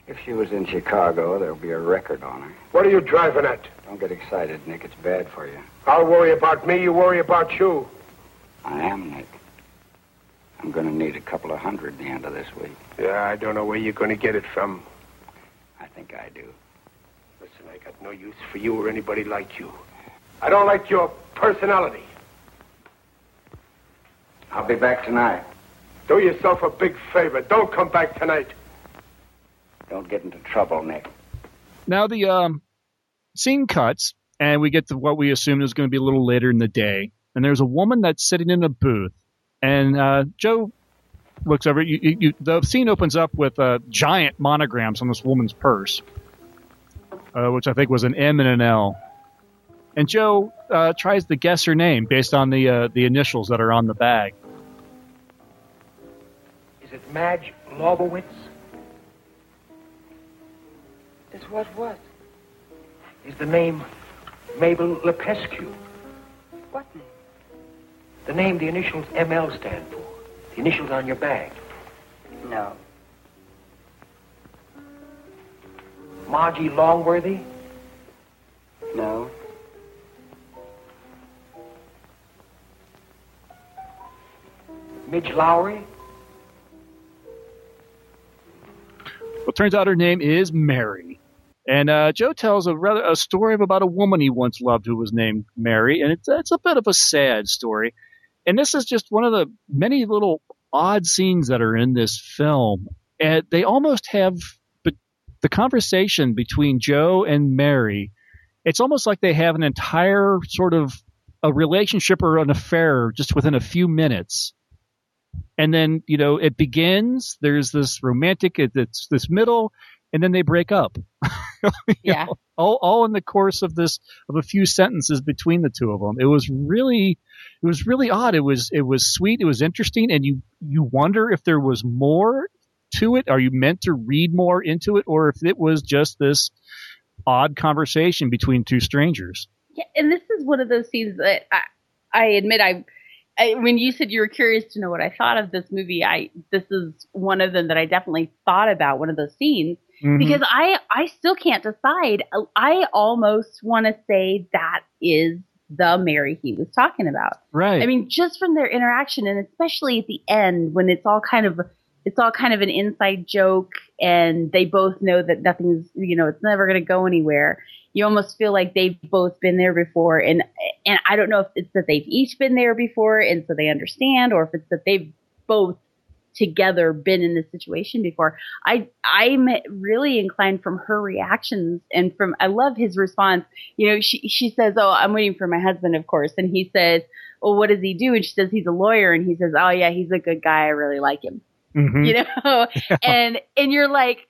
If she was in Chicago, there'll be a record on her. What are you driving at? Don't get excited, Nick. It's bad for you. I'll worry about me, you worry about you. I am, Nick. I'm going to need a couple of hundred the end of this week. Yeah, I don't know where you're going to get it from. I think I do. Listen, I got no use for you or anybody like you. I don't like your personality. I'll be back tonight. Do yourself a big favor. Don't come back tonight. Don't get into trouble, Nick. Now the um, scene cuts, and we get to what we assume is going to be a little later in the day. And there's a woman that's sitting in a booth, And uh, Joe looks over. You, you, you, the scene opens up with uh, giant monograms on this woman's purse, uh, which I think was an M and an L. And Joe uh, tries to guess her name based on the uh, the initials that are on the bag. Is it Madge Lobowitz? Is what what? Is the name Mabel Lepescu? What name? The name the initials ML stand for. The initials on your bag. No. Margie Longworthy? No. Midge Lowry? Well, it turns out her name is Mary. And uh, Joe tells a rather a story of about a woman he once loved who was named Mary, and it's it's a bit of a sad story. And this is just one of the many little odd scenes that are in this film, and they almost have the conversation between Joe and Mary. It's almost like they have an entire sort of a relationship or an affair just within a few minutes and then you know it begins there's this romantic it's this middle and then they break up. Yeah. know, all, all in the course of this of a few sentences between the two of them. It was really it was really odd. It was it was sweet. It was interesting. And you you wonder if there was more to it. Are you meant to read more into it? Or if it was just this odd conversation between two strangers? Yeah and this is one of those scenes that i i admit i I, when you said you were curious to know what I thought of this movie, I this is one of them that I definitely thought about one of those scenes Mhm. because I I still can't decide. I almost want to say that is the Mary he was talking about. right I mean, just from their interaction, and especially at the end when it's all kind of it's all kind of an inside joke, and they both know that nothing's you know it's never going to go anywhere. You almost feel like they've both been there before, and and I don't know if it's that they've each been there before, and so they understand, or if it's that they've both together been in this situation before. I I'm really inclined from her reactions and from I love his response. You know, she she says, "Oh, I'm waiting for my husband, of course," and he says, "Well, what does he do?" And she says, "He's a lawyer," and he says, "Oh yeah, he's a good guy. I really like him." Mhm. You know, and and you're like.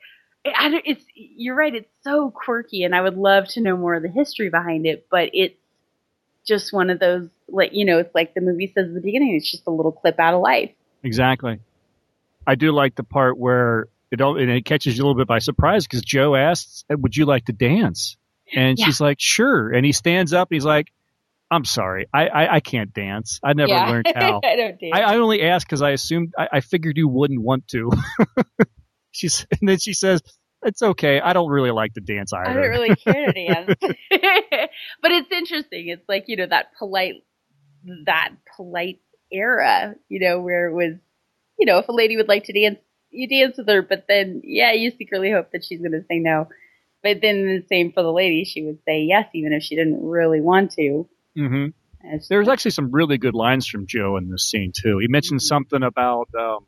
I it's you're right. It's so quirky, and I would love to know more of the history behind it. But it's just one of those, like you know, it's like the movie says at the beginning. It's just a little clip out of life. Exactly. I do like the part where it all, and it catches you a little bit by surprise because Joe asks, "Would you like to dance?" And Yeah. she's like, "Sure." And he stands up. And he's like, "I'm sorry, I I, I can't dance. I never yeah. learned how. I don't dance. I, I only asked because I assumed I, I figured you wouldn't want to." she's and then she says, "It's okay. I don't really like to dance either." I don't really care to dance. but it's interesting. It's like, you know, that polite, that polite era, you know, where it was, you know, if a lady would like to dance, you dance with her, but then, yeah, you secretly hope that she's going to say no. But then the same for the lady, she would say yes, even if she didn't really want to. hmm It's- There's actually some really good lines from Joe in this scene too. He mentioned Mm-hmm. something about um,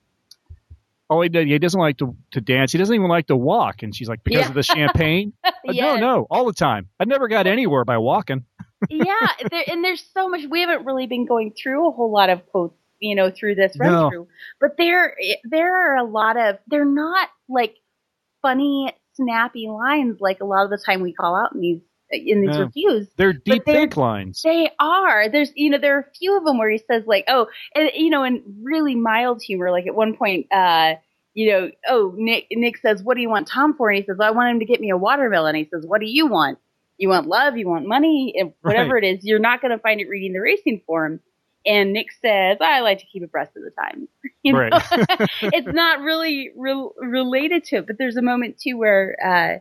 oh he, he doesn't like to to dance. He doesn't even like to walk. And she's like because Yeah. of the champagne. Uh, Yes. No, no, all the time. I never got anywhere by walking. yeah, there, and there's so much. We haven't really been going through a whole lot of quotes, you know, through this run No. through. But there, there are a lot of. They're not like funny, snappy lines like a lot of the time we call out in these in these No. reviews. They're deep they're- think lines. They are. There's, you know, there are a few of them where he says like, oh, and you know, in really mild humor. Like at one point, uh, you know, oh, Nick, Nick says, what do you want Tom for? And he says, I want him to get me a watermelon. And he says, what do you want? You want love? You want money? And whatever Right. it is, you're not going to find it reading the racing form. And Nick says, I like to keep abreast of the times. You know? Right. it's not really rel related to it, but there's a moment too where, uh,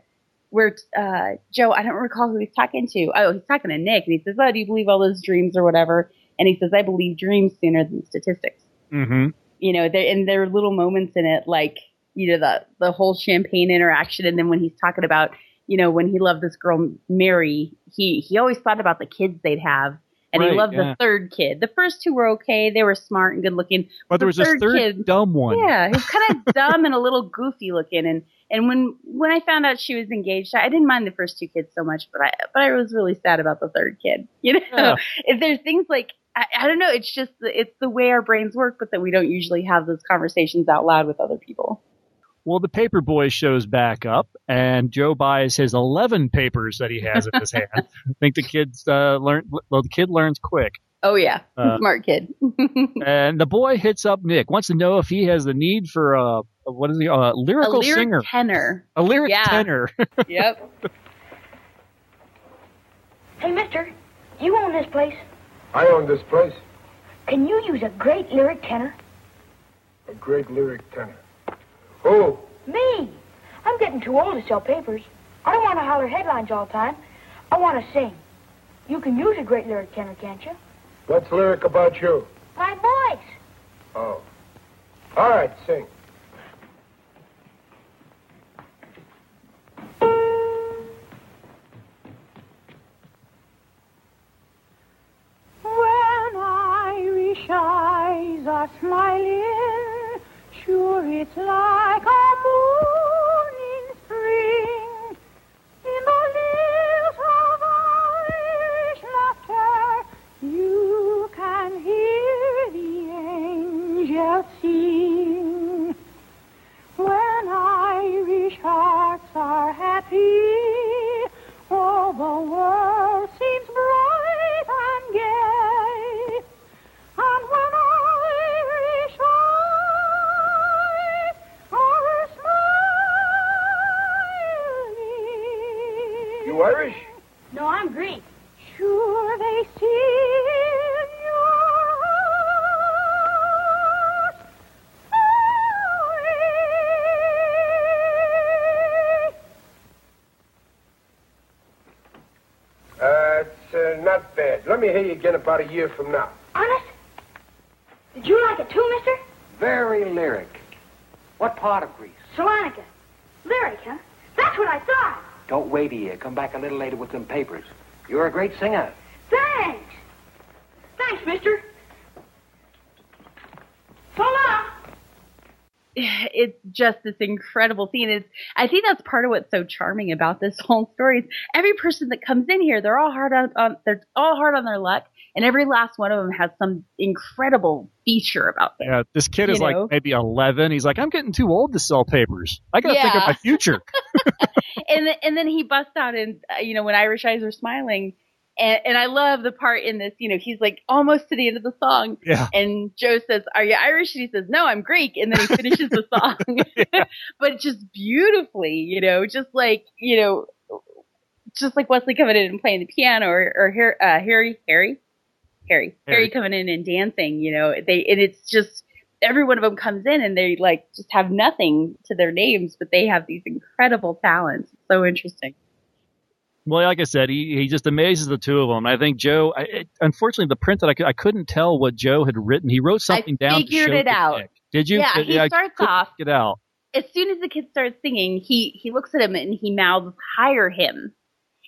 where uh, Joe, I don't recall who he's talking to. Oh, he's talking to Nick, and he says, "Oh, do you believe all those dreams or whatever?" And he says, "I believe dreams sooner than statistics." hmm You know, there and there are little moments in it, like you know the the whole champagne interaction, and then when he's talking about you know when he loved this girl Mary, he he always thought about the kids they'd have. And Right, he loved yeah. the third kid. The first two were okay; they were smart and good looking. But there was this third kid, dumb one. yeah, he was kind of dumb and a little goofy looking. And and when when I found out she was engaged, I didn't mind the first two kids so much, but I but I was really sad about the third kid. You know, Yeah. if there's things like I, I don't know. It's just it's the way our brains work, but that we don't usually have those conversations out loud with other people. Well, the paper boy shows back up, and Joe buys his 11 papers that he has in his hand. I think the kids uh, learn. Well, the kid learns quick. Oh yeah, Uh, smart kid. And the boy hits up Nick, wants to know if he has the need for a what is he? A lyrical singer? a lyric singer, tenor. a lyric Yeah. tenor. Yep. Hey, mister, you own this place. I own this place. Can you use a great lyric tenor? A great lyric tenor. Who? Me. I'm getting too old to sell papers. I don't want to holler headlines all the time. I want to sing. You can use a great lyric tenor, can't you? What's lyric about you? My voice. Oh. All right, sing. When Irish eyes are smiling, sure it's like Uh, not bad. Let me hear you again about a year from now. Honest? Did you like it too, mister? Very lyric. What part of Greece? Salonica. Lyric, huh? That's what I thought. Don't wait a year. Come back a little later with some papers. You're a great singer. Thanks. Thanks, mister. So long. it's just this incredible scene. It's I think that's part of what's so charming about this whole story. Is every person that comes in here, they're all hard on, on they're all hard on their luck, and every last one of them has some incredible feature about them. Yeah, this kid is know? like maybe 11. He's like, I'm getting too old to sell papers. I got to think of my future. and then, and then he busts out and uh, you know when Irish eyes are smiling. And, and I love the part in this, you know, he's like almost to the end of the song. Yeah. And Joe says, Are you Irish? And he says, No, I'm Greek. And then he finishes the song. but just beautifully, you know, just like, you know, just like Wesley coming in and playing the piano or, or uh, Harry, Harry, Harry, Harry Harry. coming in and dancing, you know, they, and it's just, every one of them comes in and they like just have nothing to their names, but they have these incredible talents. It's so interesting. Well, like I said, he, he just amazes the two of them. I think Joe, I, it, unfortunately, the print that I, could, I couldn't tell what Joe had written. He wrote something down. to figured show it out. Nick. Did you? Yeah, he I starts off- Get out. as soon as the kid starts singing, he he looks at him and he mouths, "Hire him."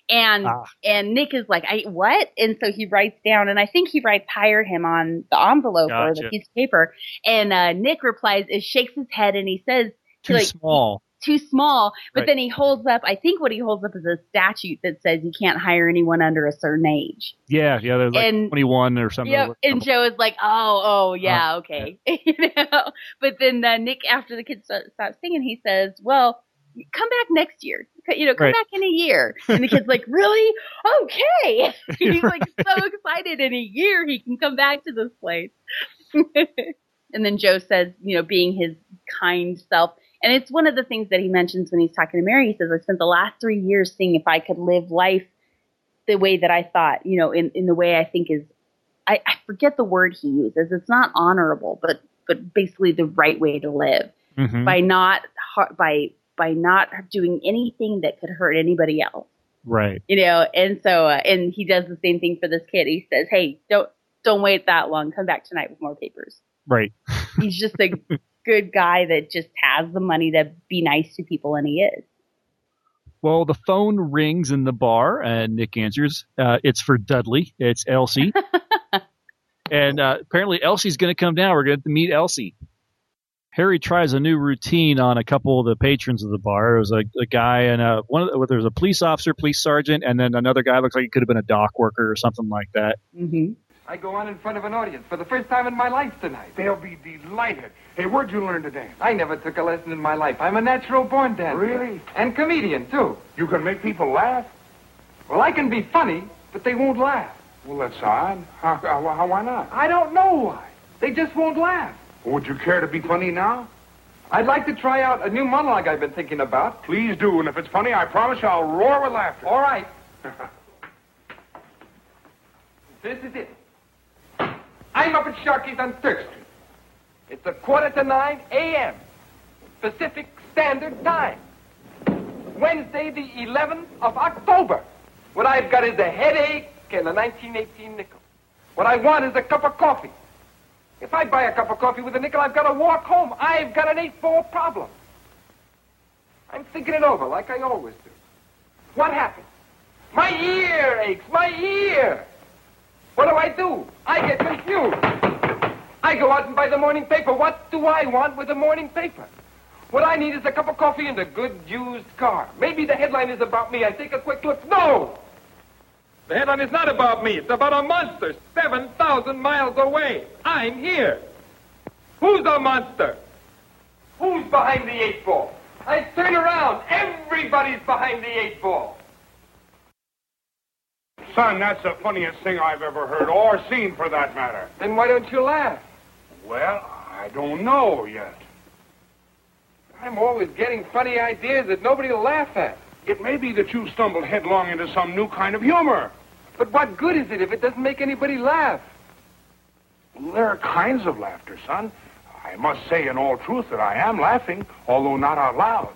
And Ah. and Nick is like, "I what?" And so he writes down, and I think he writes "hire him" on the envelope or the piece of paper. And uh, Nick replies, it shakes his head, and he says, Too like, small. "Too small." But Right. then he holds up. I think what he holds up is a statute that says you can't hire anyone under a certain age. Yeah, yeah. They're like And- 21 or something. Yep. And Joe is like, oh, oh, yeah, Oh, okay. you know? But then uh, Nick, after the kids start, stop singing, he says, well, come back next year. You know, come Right. back in a year. And the kid's like, really? Okay. He's like so excited in a year he can come back to this place. and then Joe says, you know, being his kind self. And it's one of the things that he mentions when he's talking to Mary. He says, I spent the last three years seeing if I could live life the way that I thought, you know, in, in the way I think is I, I forget the word he uses. It's not honorable, but but basically the right way to live Mhm. by not by by not doing anything that could hurt anybody else. Right. You know, and so uh, and he does the same thing for this kid. He says, "Hey, don't don't wait that long. Come back tonight with more papers." Right. He's just a good guy that just has the money to be nice to people, and he is. Well, the phone rings in the bar, and Nick answers. Uh, it's for Dudley. It's Elsie. and uh, apparently, Elsie's going to come down. We're going to meet Elsie. Harry tries a new routine on a couple of the patrons of the bar. It was a, a guy and a one. Of the, there was a police officer, police sergeant, and then another guy looks like he could have been a dock worker or something like that. Mm-hmm. I go on in front of an audience for the first time in my life tonight. They'll be delighted. Hey, where'd you learn to dance? I never took a lesson in my life. I'm a natural born dancer. Really? And comedian, too. You can make people laugh? Well, I can be funny, but they won't laugh. Well, that's odd. How, how, how, why not? I don't know why. They just won't laugh. Would you care to be funny now? I'd like to try out a new monologue I've been thinking about. Please do, and if it's funny, I promise you I'll roar with laughter. All right. this is it. I'm up at Sharky's on Third Street. It's a quarter to nine a.m. Pacific Standard Time. Wednesday, the 11th of October. What I've got is a headache and a 1918 nickel. What I want is a cup of coffee. If I buy a cup of coffee with a nickel, I've got to walk home. I've got an 8-4 problem. I'm thinking it over like I always do. What happened? My ear aches. My ear. What do I do? I get confused. I go out and buy the morning paper. What do I want with the morning paper? What I need is a cup of coffee and a good used car. Maybe the headline is about me. I take a quick look. No! The headline is not about me. It's about a monster 7,000 miles away. I'm here. Who's the monster? Who's behind the eight ball? I turn around. Everybody's behind the eight ball. Son, that's the funniest thing I've ever heard, or seen for that matter. Then why don't you laugh? Well, I don't know yet. I'm always getting funny ideas that nobody will laugh at. It may be that you stumbled headlong into some new kind of humor. But what good is it if it doesn't make anybody laugh? There are kinds of laughter, son. I must say, in all truth, that I am laughing, although not out loud.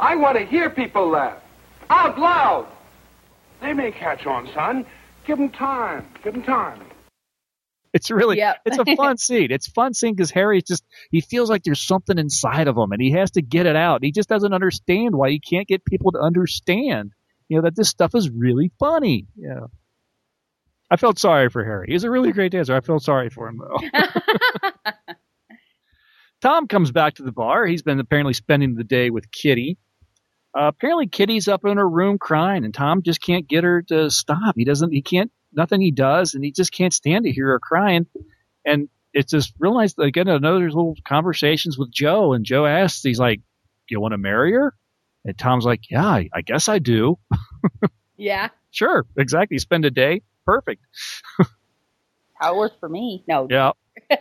I want to hear people laugh. Out loud. They may catch on, son. Give them time. Give them time. It's really, Yep. it's a fun scene. It's fun scene because Harry just, he feels like there's something inside of him and he has to get it out. He just doesn't understand why he can't get people to understand, you know, that this stuff is really funny. Yeah. I felt sorry for Harry. He's a really great dancer. I felt sorry for him though. Tom comes back to the bar. He's been apparently spending the day with Kitty. Uh, apparently, Kitty's up in her room crying, and Tom just can't get her to stop. He doesn't. He can't. Nothing he does, and he just can't stand to hear her crying. And it's just real nice. They get another little conversations with Joe, and Joe asks, he's like, "You want to marry her?" And Tom's like, "Yeah, I, I guess I do." Yeah. sure, exactly. Spend a day, perfect. How it works for me. No. Yeah.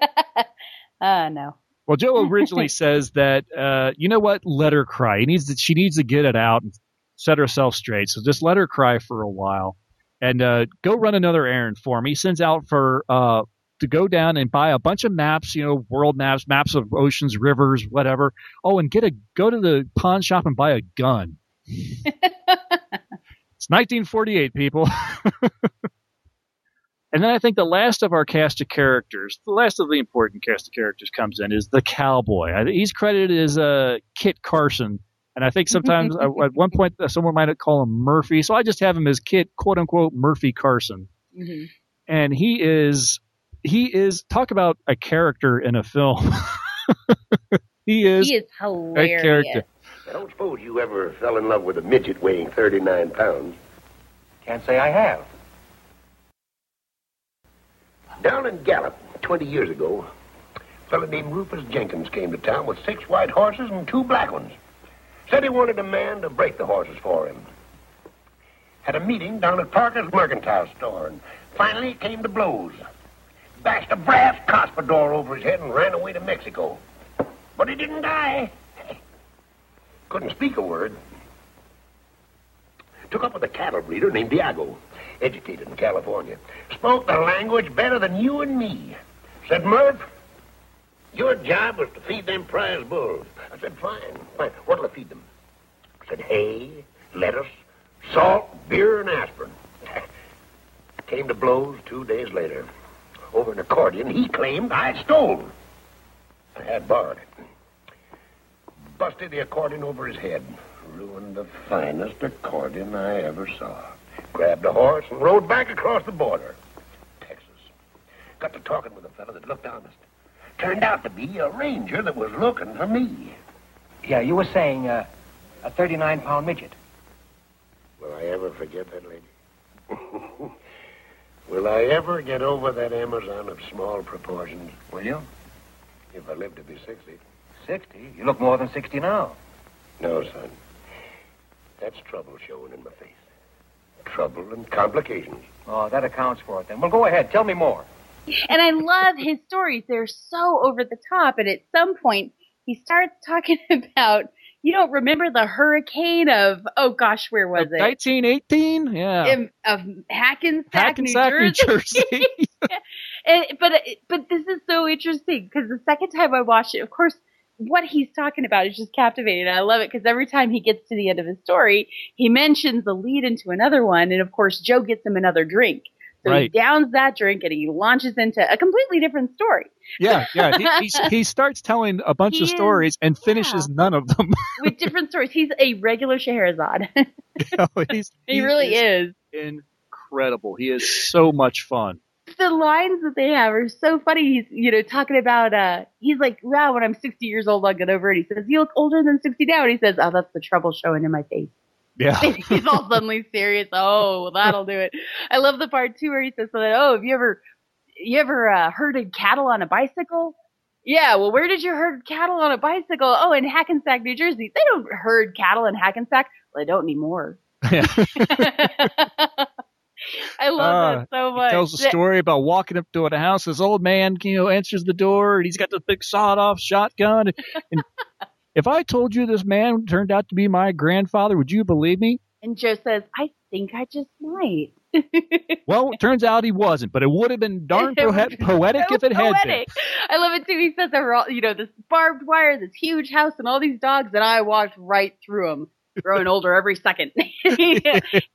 Uh, no. Well, Joe originally says that, uh, you know what? Let her cry. He needs to, she needs to get it out and set herself straight. So just let her cry for a while and, uh, go run another errand for him. He sends out for, uh, to go down and buy a bunch of maps, you know, world maps, maps of oceans, rivers, whatever. Oh, and get a, go to the pawn shop and buy a gun. it's 1948, people. And then I think the last of our cast of characters, the last of the important cast of characters comes in is the cowboy. I, he's credited as uh, Kit Carson. And I think sometimes uh, at one point uh, someone might call him Murphy. So I just have him as Kit, quote unquote, Murphy Carson. hmm And he is, he is, talk about a character in a film. he is, He is a character. I don't suppose you ever fell in love with a midget weighing 39 pounds. Can't say I have. Down in Gallup, 20 years ago, a fellow named Rufus Jenkins came to town with six white horses and two black ones. Said he wanted a man to break the horses for him. Had a meeting down at Parker's mercantile store, and finally it came to blows. Bashed a brass cuspidor over his head and ran away to Mexico. But he didn't die. Couldn't speak a word. Took up with a cattle breeder named Diego, educated in California. Spoke the language better than you and me. Said, Murph, your job was to feed them prize bulls. I said, fine, fine. What'll I feed them? Said, hay, lettuce, salt, beer, and aspirin. Came to blows two days later. Over an accordion he claimed I stole. I had borrowed it. Busted the accordion over his head. Ruined the finest accordion I ever saw. Grabbed a horse and rode back across the border. Texas. Got to talking with a fellow that looked honest. Turned out to be a ranger that was looking for me. Yeah, you were saying uh, a 39 pound midget. Will I ever forget that lady? Will I ever get over that Amazon of small proportions? Will you? If I live to be 60. 60? You look more than 60 now. No, son. That's trouble showing in my face. Trouble and complications. Oh, that accounts for it then. Well, go ahead. Tell me more. And I love his stories. They're so over the top. And at some point, he starts talking about, you don't remember the hurricane of, oh gosh, where was it? 1918? Yeah. In, of Hackensack, Hackensack, New New Jersey. Jersey. and, but but this is so interesting because the second time I watched it, of course, what he's talking about is just captivating. I love it because every time he gets to the end of his story, he mentions the lead into another one, and of course, Joe gets him another drink. So Right. he downs that drink and he launches into a completely different story. Yeah, yeah. He, he starts telling a bunch He of is- stories and finishes none of them. with different stories. He's a regular Scheherazade. He's- he really is. incredible. He is so much fun. The lines that they have are so funny. He's, you know, talking about, uh, he's like, wow, when I'm 60 years old, I'll get over it. He says, you look older than 60 now. And he says, oh, that's the trouble showing in my face. Yeah. he's all suddenly serious. Oh, well, that'll do it. I love the part too where he says, something, oh, have you ever, you ever, uh, herded cattle on a bicycle? Yeah, well, where did you herd cattle on a bicycle? Oh, in Hackensack, New Jersey. They don't herd cattle in Hackensack. Well, they don't anymore. I love Uh, that so He much. tells a story about walking up to a house. This old man, you know, answers the door, and he's got this big sawed-off shotgun. And if I told you this man turned out to be my grandfather, would you believe me? And Joe says, I think I just might. Well, it turns out he wasn't, but it would have been darn po- poetic if it had been. Poetic. I love it too. He says there were all, you know, this barbed wire, this huge house, and all these dogs, and I walked right through them, growing older every second. he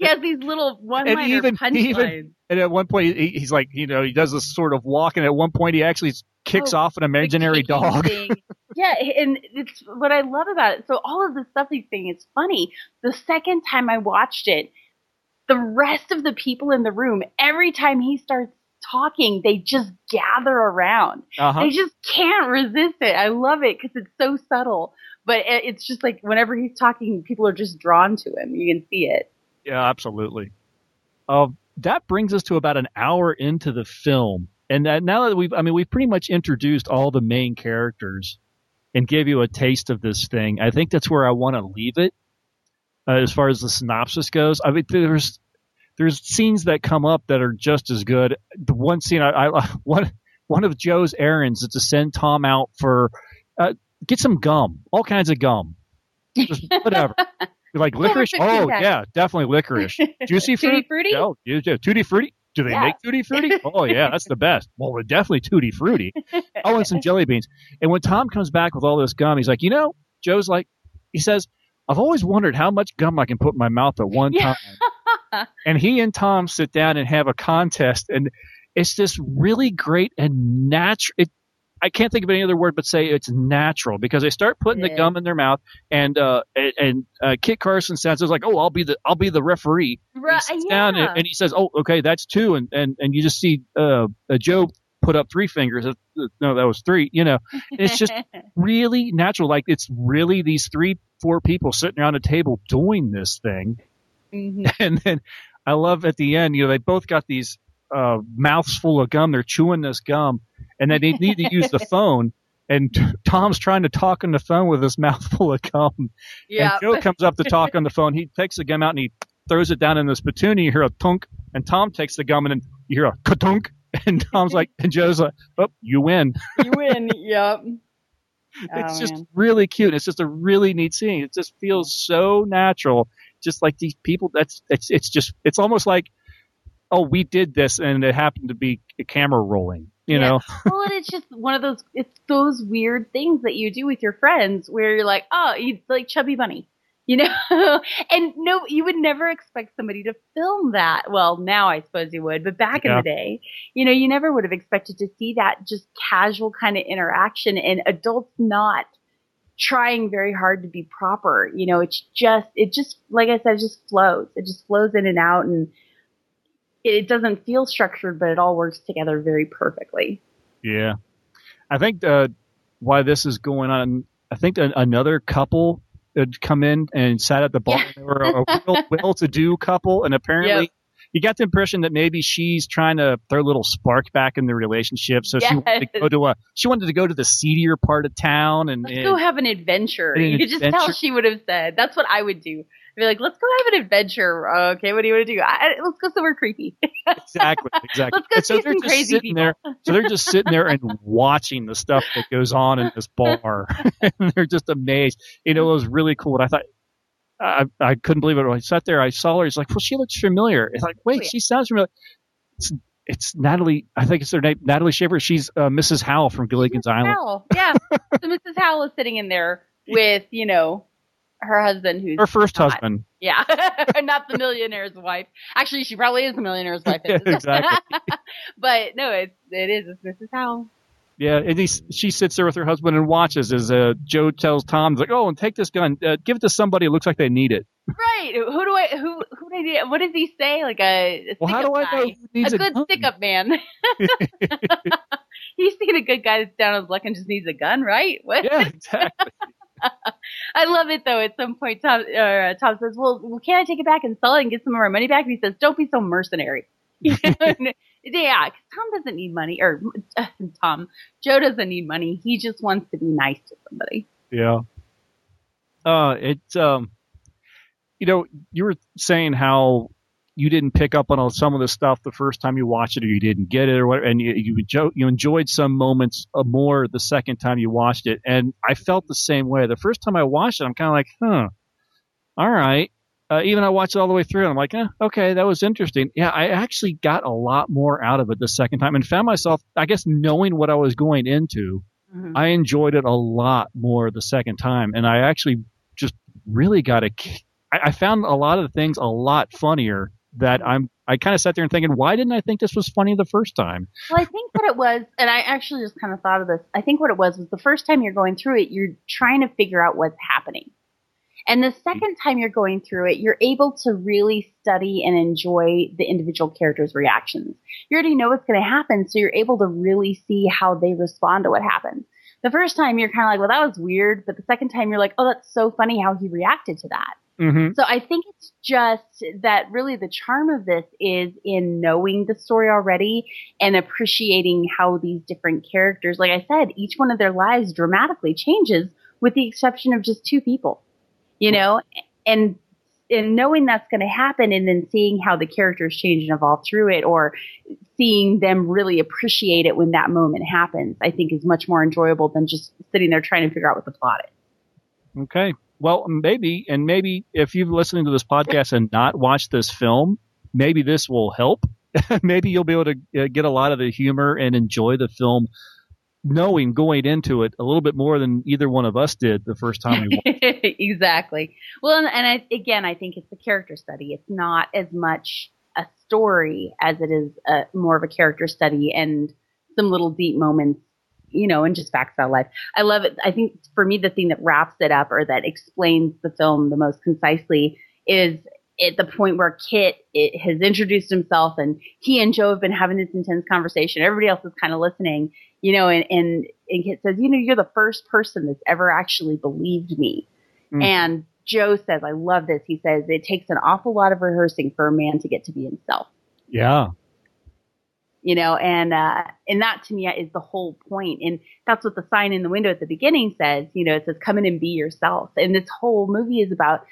has these little one-liner he even, he punchlines. and at one point, he, he's like, you know, he does this sort of walk, and at one point, he actually kicks Oh, off an imaginary dog. yeah, and it's what I love about it. So all of the stuff he's saying is funny. The second time I watched it, the rest of the people in the room, every time he starts talking, they just gather around. Uh-huh. They just can't resist it. I love it because it's so subtle. But it- it's just like whenever he's talking, people are just drawn to him. You can see it. Yeah, absolutely. Uh, that brings us to about an hour into the film, and that, now that we've, I mean, we've pretty much introduced all the main characters and gave you a taste of this thing. I think that's where I want to leave it uh, as far as the synopsis goes. I mean, there's there's scenes that come up that are just as good. The one scene I, I one one of Joe's errands is to send Tom out for uh, get some gum, all kinds of gum, just whatever. Like licorice? Oh yeah, definitely licorice. Juicy fruit? Tutti Frutti? No, yeah, yeah, tutti frutti. Do they Yeah. make tutti frutti? Oh yeah, that's the best. Well, we're definitely tutti frutti. Oh, and some jelly beans. And when Tom comes back with all this gum, he's like, you know, Joe's like, he says, I've always wondered how much gum I can put in my mouth at one time. And he and Tom sit down and have a contest, and it's just really great and natural. It, I can't think of any other word but say it's natural because they start putting the gum in their mouth, and uh, and, uh, Kit Carson sounds like, "Oh, I'll be the I'll be the referee." Right, he sits yeah. down and, and he says, "Oh, okay, that's two," and and and you just see uh, uh, Joe put up three fingers. Uh, No, that was three. You know, it's just really natural. Like it's really these three, four people sitting around a table doing this thing, Mhm. and then I love at the end, you know, they both got these uh, mouths full of gum. They're chewing this gum, and then they need to use the phone. And Tom's trying to talk on the phone with his mouth full of gum. Yeah. And Joe comes up to talk on the phone. He takes the gum out and he throws it down in the spittoon. And you hear a tunk. And Tom takes the gum and then you hear a ka-tunk. And Tom's like, and Joe's like, oh, you win. you win. Yep. it's Oh, just man. really cute. It's just a really neat scene. It just feels so natural. Just like these people, that's, it's, it's just, it's almost like, oh, we did this and it happened to be a camera rolling, you Yeah. know? well, and it's just one of those. It's those weird things that you do with your friends where you're like, oh, you like chubby bunny, you know. and no, you would never expect somebody to film that. Well, now I suppose you would, but back in the day, you know, you never would have expected to see that just casual kind of interaction and adults not trying very hard to be proper. You know, it's just, it just, like I said, it just flows. It just flows in and out and it doesn't feel structured, but it all works together very perfectly. Yeah. I think uh, why this is going on, I think another couple had come in and sat at the bar. They were a real well to do couple, and apparently you got the impression that maybe she's trying to throw a little spark back in the relationship. So she wanted to go to a she wanted to go to the seedier part of town and, Let's and go have an adventure. An you could just tell she would have said. That's what I would do. Be like, let's go have an adventure. Okay, what do you want to do? I, let's go somewhere creepy. exactly exactly. Let's go And so see they're some just crazy sitting there. So they're just sitting there and watching the stuff that goes on in this bar, and they're just amazed. You know, it was really cool. And I thought. I, I couldn't believe it. When I sat there, I saw her. He's like, "Well, she looks familiar." It's like, "Wait, yeah. she sounds familiar." It's, it's Natalie. I think it's her name, Natalie Schafer. She's uh, Mrs. Howell from Gilligan's Island. Howell. Yeah. so Mrs. Howell is sitting in there with, you know, her husband who's Her first not- husband. Yeah. not the millionaire's wife. Actually, she probably is the millionaire's wife. Exactly. but no, it's it is. It's Mrs. Howell. Yeah, and he, she sits there with her husband and watches as uh, Joe tells Tom, like, "Oh, and take this gun, uh, give it to somebody who looks like they need it." Right. Who do I who who do I need? What does he say? Like a, a Well, how do I know who needs a a good gun? stick up man. He's seen a good guy that's down on his luck and just needs a gun, right? What? Yeah, exactly. I love it though. At some point, Tom, uh, Tom says, "Well, well, can't I take it back and sell it and get some of our money back?" And he says, "Don't be so mercenary." yeah, because Tom doesn't need money, or uh, Tom, Joe doesn't need money. He just wants to be nice to somebody. Yeah. Uh, it's um, you know, you were saying how you didn't pick up on some of the stuff the first time you watched it, or you didn't get it, or whatever, and you you, enjo- you enjoyed some moments uh, more the second time you watched it, and I felt the same way. The first time I watched it, I'm kind of like, huh, all right. Uh, even I watched it all the way through, and I'm like, eh, okay, that was interesting. Yeah, I actually got a lot more out of it the second time, and found myself, I guess, knowing what I was going into. I enjoyed it a lot more the second time, and I actually just really got a. I found a lot of the things a lot funnier that I'm. I kind of sat there and thinking, why didn't I think this was funny the first time? Well, I think what it was, and I actually just kind of thought of this. I think what it was was the first time you're going through it, you're trying to figure out what's happening. And the second time you're going through it, you're able to really study and enjoy the individual characters' reactions. You already know what's going to happen, so you're able to really see how they respond to what happens. The first time you're kind of like, well, that was weird. But the second time you're like, oh, that's so funny how he reacted to that. Mm-hmm. So I think it's just that really the charm of this is in knowing the story already and appreciating how these different characters, like I said, each one of their lives dramatically changes with the exception of just two people, you know, and and knowing that's going to happen and then seeing how the characters change and evolve through it or seeing them really appreciate it when that moment happens, I think is much more enjoyable than just sitting there trying to figure out what the plot is. Okay. Well, maybe, and maybe if you've listened to this podcast and not watched this film, maybe this will help. maybe you'll be able to uh, get a lot of the humor and enjoy the film, knowing going into it a little bit more than either one of us did the first time we watched. exactly. Well, and, and I, again, I think it's a character study. It's not as much a story as it is a, more of a character study and some little deep moments, you know, and just facts about life. I love it. I think for me, the thing that wraps it up or that explains the film the most concisely is at the point where Kit it, has introduced himself and he and Joe have been having this intense conversation. Everybody else is kind of listening, you know, and, and, and Kit says, you know, you're the first person that's ever actually believed me. Mm. And Joe says, I love this. He says, it takes an awful lot of rehearsing for a man to get to be himself. Yeah. You know, and, uh, and that to me is the whole point. And that's what the sign in the window at the beginning says, you know, it says, come in and be yourself. And this whole movie is about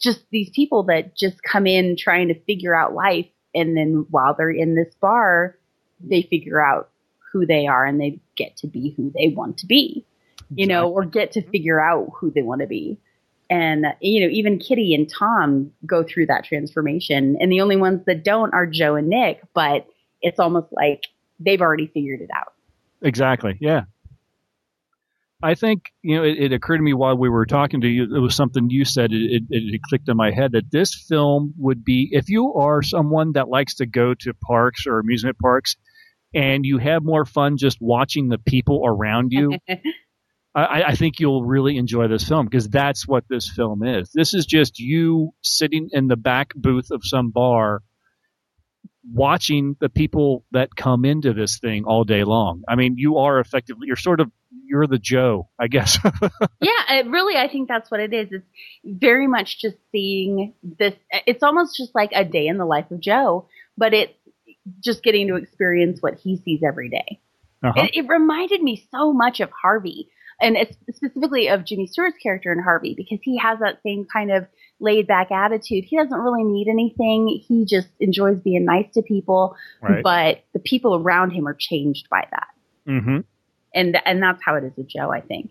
just these people that just come in trying to figure out life. And then while they're in this bar, they figure out who they are and they get to be who they want to be, you know, or get to figure out who they want to be. And, you know, even Kitty and Tom go through that transformation. And the only ones that don't are Joe and Nick, but it's almost like they've already figured it out. Exactly. Yeah. I think you know it, it occurred to me while we were talking to you. It was something you said. It, it, it clicked in my head that this film would be if you are someone that likes to go to parks or amusement parks, and you have more fun just watching the people around you. I, I think you'll really enjoy this film because that's what this film is. This is just you sitting in the back booth of some bar watching the people that come into this thing all day long. I mean, you are effectively, you're sort of you're the Joe, I guess. yeah, it really, I think that's what it is. It's very much just seeing this. It's almost just like a day in the life of Joe, but it's just getting to experience what he sees every day. Uh-huh. It, it reminded me so much of Harvey, and it's specifically of Jimmy Stewart's character in Harvey because he has that same kind of laid back attitude. He doesn't really need anything. He just enjoys being nice to people, Right. but the people around him are changed by that. Mm-hmm. And and that's how it is with Joe, I think.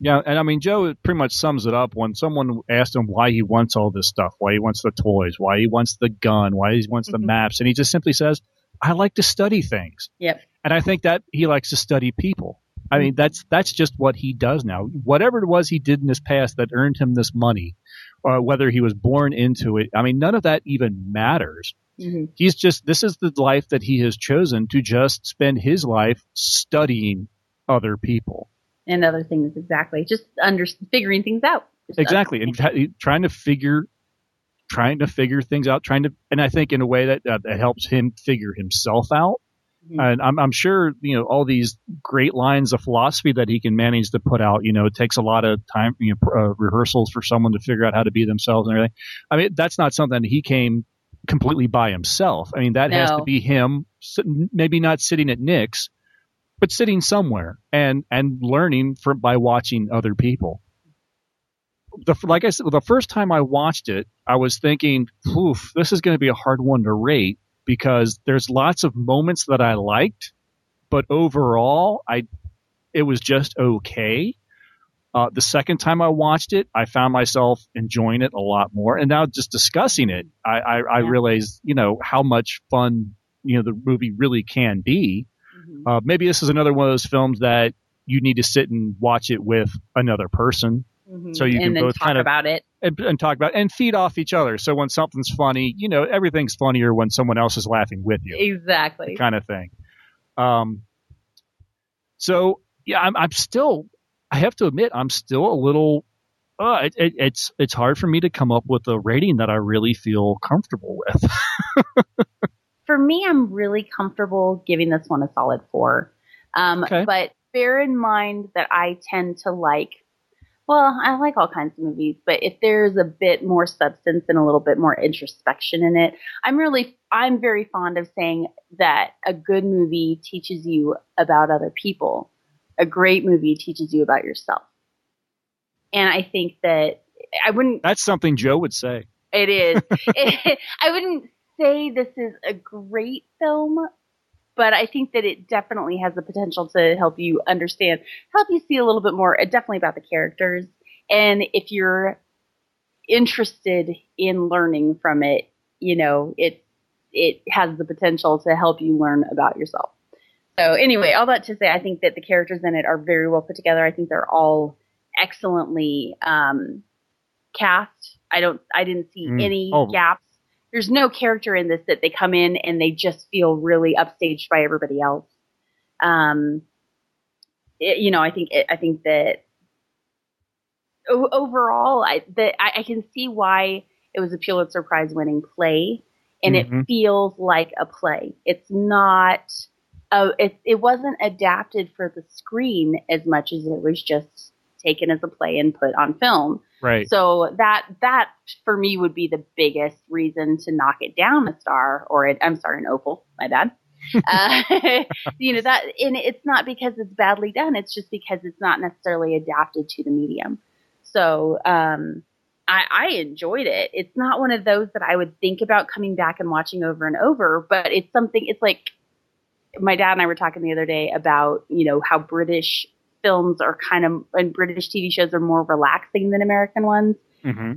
Yeah, and I mean, Joe pretty much sums it up when someone asked him why he wants all this stuff, why he wants the toys, why he wants the gun, why he wants the maps, and he just simply says, "I like to study things." Yep. And I think that he likes to study people. I mean, that's that's just what he does now. Whatever it was he did in his past that earned him this money, or whether he was born into it, I mean, none of that even matters. Mm-hmm. He's just this is the life that he has chosen to just spend his life studying other people. And other things exactly. Just under figuring things out. Just exactly and tra- trying to figure trying to figure things out trying to and i think in a way that uh, that helps him figure himself out Mhm. and I'm, I'm sure you know all these great lines of philosophy that he can manage to put out you know it takes a lot of time you know pr- uh, rehearsals for someone to figure out how to be themselves and everything. I mean that's not something that he came completely by himself. I mean that has to be him maybe not sitting at nick's but sitting somewhere and and learning from by watching other people. The like I said, the first time I watched it, I was thinking, "Oof, this is going to be a hard one to rate because there's lots of moments that I liked, but overall, I it was just okay." Uh, the second time I watched it, I found myself enjoying it a lot more, and now just discussing it, I I, I realized you know how much fun you know the movie really can be. Uh, maybe this is another one of those films that you need to sit and watch it with another person Mhm. so you and can then both talk kind of about it. And, and talk about and feed off each other. So when something's funny, you know everything's funnier when someone else is laughing with you, Exactly. kind of thing. Um, so yeah, I'm, I'm still. I have to admit, I'm still a little. Uh, it, it, it's it's hard for me to come up with a rating that I really feel comfortable with. For me, I'm really comfortable giving this one a solid four. Um, Okay. But bear in mind that I tend to like, well, I like all kinds of movies, but if there's a bit more substance and a little bit more introspection in it, I'm really, I'm very fond of saying that a good movie teaches you about other people. A great movie teaches you about yourself. And I think that I wouldn't That's something Joe would say. it is. It- I wouldn't say this is a great film, but I think that it definitely has the potential to help you understand, help you see a little bit more, uh, definitely about the characters. And if you're interested in learning from it, you know, it it has the potential to help you learn about yourself. So anyway, all that to say, I think that the characters in it are very well put together. I think they're all excellently um, cast. I don't, I didn't see Mm. any Oh. gaps. There's no character in this that they come in and they just feel really upstaged by everybody else. Um, it- you know, I think, it, I think that o- overall, I, I, I can see why it was a Pulitzer Prize winning play and Mhm. it feels like a play. It's not, uh, it, it wasn't adapted for the screen as much as it was just taken as a play and put on film. Right. So that that for me would be the biggest reason to knock it down a star or it, I'm sorry, an opal. My bad. uh, you know that, and it's not because it's badly done. It's just because it's not necessarily adapted to the medium. So um, I, I enjoyed it. It's not one of those that I would think about coming back and watching over and over, but it's something. It's like my dad and I were talking the other day about you know how British films are kind of and British TV shows are more relaxing than American ones. Mm-hmm.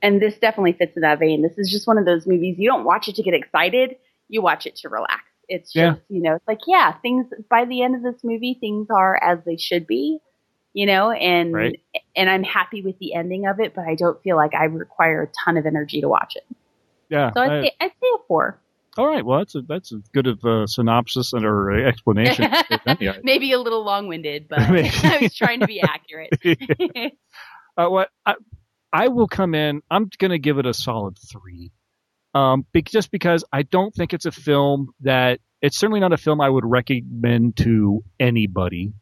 And this definitely fits in that vein. This is just one of those movies you don't watch it to get excited, you watch it to relax. It's just, Yeah. you know, it's like, yeah, things by the end of this movie, things are as they should be, you know, and Right. and I'm happy with the ending of it, but I don't feel like I require a ton of energy to watch it. Yeah. So I'd I- say I'd say a four. All right. Well, that's a, that's as good of a synopsis and or explanation. as any, I Maybe a little long winded, but I was trying to be accurate. Uh, what I, I will come in. I'm going to give it a solid three, um, be, just because I don't think it's a film that it's certainly not a film I would recommend to anybody.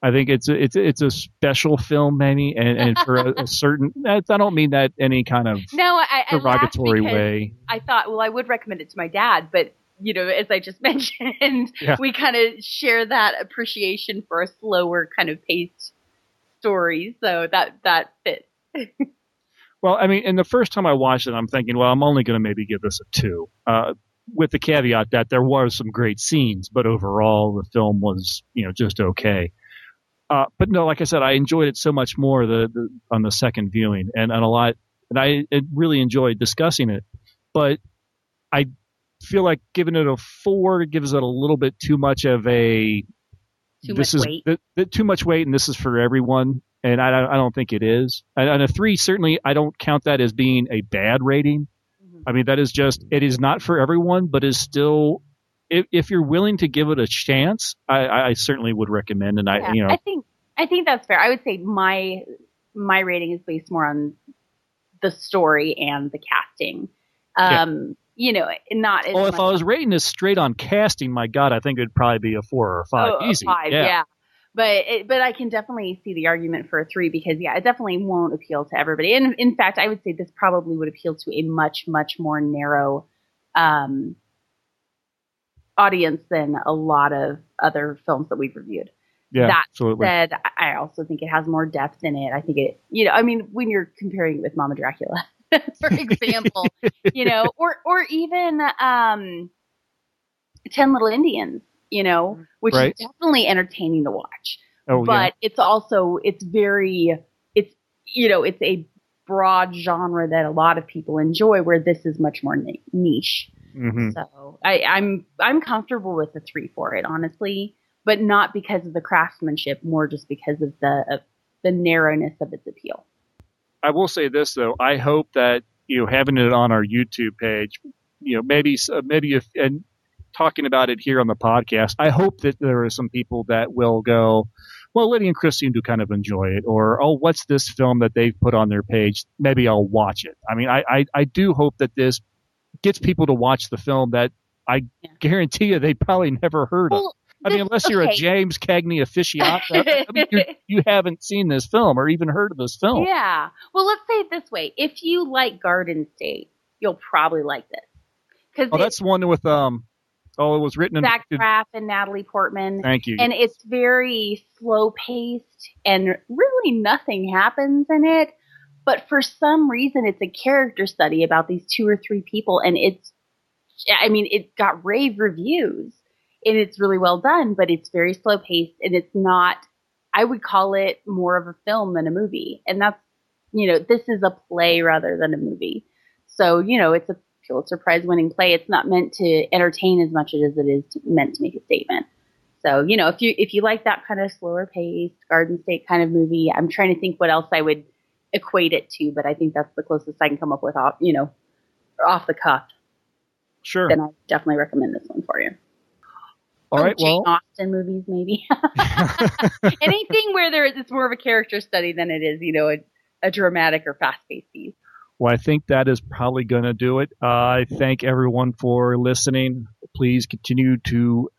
I think it's a, it's a, it's a special film, maybe, and, and for a, a certain. I don't mean that any kind of No, I, I derogatory way. I thought, well, I would recommend it to my dad, but you know, as I just mentioned, Yeah. we kind of share that appreciation for a slower kind of paced story, so that that fits. Well, I mean, and the first time I watched it, I'm thinking, well, I'm only going to maybe give this a two, uh, with the caveat that there was some great scenes, but overall the film was, you know, just okay. Uh, but no, like I said, I enjoyed it so much more the, the on the second viewing, and, and a lot, and I it really enjoyed discussing it. But I feel like giving it a four gives it a little bit too much of a Too this much is weight. th- th- too much weight, and this is for everyone. And I, I don't think it is. And, and a three certainly, I don't count that as being a bad rating. Mm-hmm. I mean, that is just it is not for everyone, but is still. If, if you're willing to give it a chance, I, I certainly would recommend. And I, Yeah, you know, I think I think that's fair. I would say my my rating is based more on the story and the casting. Yeah. Um, you know, not as well, if I was rating this straight on casting, my God, I think it'd probably be a four or a five, Oh, a easy. five, yeah. But it, but I can definitely see the argument for a three because yeah, it definitely won't appeal to everybody. And in fact, I would say this probably would appeal to a much much more narrow um, audience than a lot of other films that we've reviewed. Yeah, that absolutely. said, I also think it has more depth in it. I think it, you know, I mean, when you're comparing it with Mama Dracula, for example, you know, or or even um, Ten Little Indians, you know, which Right. is definitely entertaining to watch. Oh, yeah. but it's also it's very it's you know it's a broad genre that a lot of people enjoy, where this is much more niche. Mhm. So I, I'm I'm comfortable with the three for it, honestly, but not because of the craftsmanship, more just because of the of the narrowness of its appeal. I will say this though. I hope that you know having it on our YouTube page, you know, maybe uh, maybe if and talking about it here on the podcast, I hope that there are some people that will go, well, Liddy and Chris seem to kind of enjoy it, or oh, what's this film that they've put on their page? Maybe I'll watch it. I mean, I I, I do hope that this gets people to watch the film that I guarantee you they probably never heard of. I mean, unless you're a. James Cagney aficionado, I mean, you, you haven't seen this film or even heard of this film. Yeah. Well, let's say it this way: if you like Garden State, you'll probably like this because Oh, that's one with um. Oh, it was written. Zach Braff and Natalie Portman. Thank you. And it's very slow paced and really nothing happens in it. But for some reason, it's a character study about these two or three people. And it's, I mean, it got rave reviews and it's really well done, but it's very slow paced and it's not, I would call it more of a film than a movie. And that's, you know, this is a play rather than a movie. So, you know, it's a Pulitzer Prize winning play. It's not meant to entertain as much as it is meant to make a statement. So, you know, if you if you like that kind of slower paced Garden State kind of movie, I'm trying to think what else I would equate it to, but I think that's the closest I can come up with off, you know, off the cuff. Sure. Then I definitely recommend this one for you. All right. Jane Well, Austen movies, maybe. Anything where there is it's more of a character study than it is, you know, a, a dramatic or fast paced piece. well, I think that is probably going to do it. Uh, I thank everyone for listening. Please continue to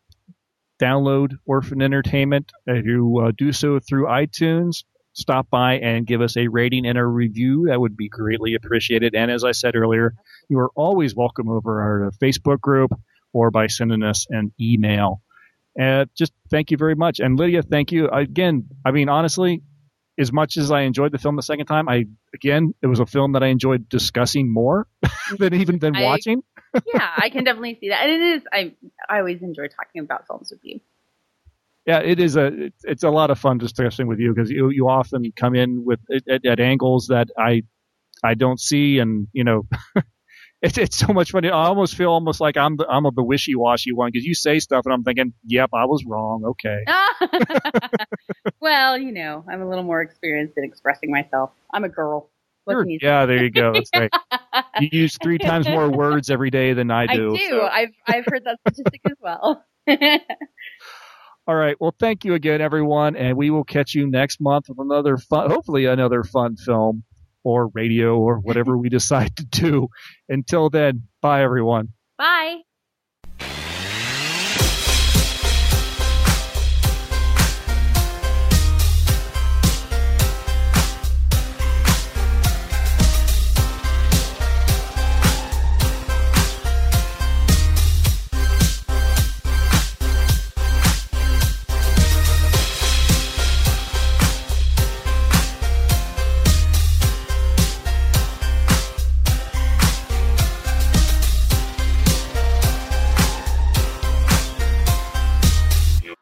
download Orphan Entertainment. If you uh, do so through iTunes, stop by and give us a rating and a review. That would be greatly appreciated. And as I said earlier, you are always welcome over our Facebook group or by sending us an email. And just thank you very much. And Lydia, thank you again. I mean, honestly, as much as I enjoyed the film the second time, I again it was a film that I enjoyed discussing more than even than I- watching. yeah, I can definitely see that. And it is I I always enjoy talking about films with you. Yeah, it is a it's, a lot of fun discussing with you because you you often come in with at, at angles that I I don't see, and you know. It's, it's so much fun. I almost feel almost like I'm the I'm a the wishy washy one because you say stuff and I'm thinking, yep, I was wrong. Okay. well, you know, I'm a little more experienced in expressing myself. I'm a girl. Sure. can you say? Yeah, there you go. That's right. You use three times more words every day than I do. I do. do. so- I've I've heard that statistic as well. All right. Well, thank you again, everyone, and we will catch you next month with another fun, hopefully another fun film or radio or whatever we decide to do. Until then, bye, everyone. Bye.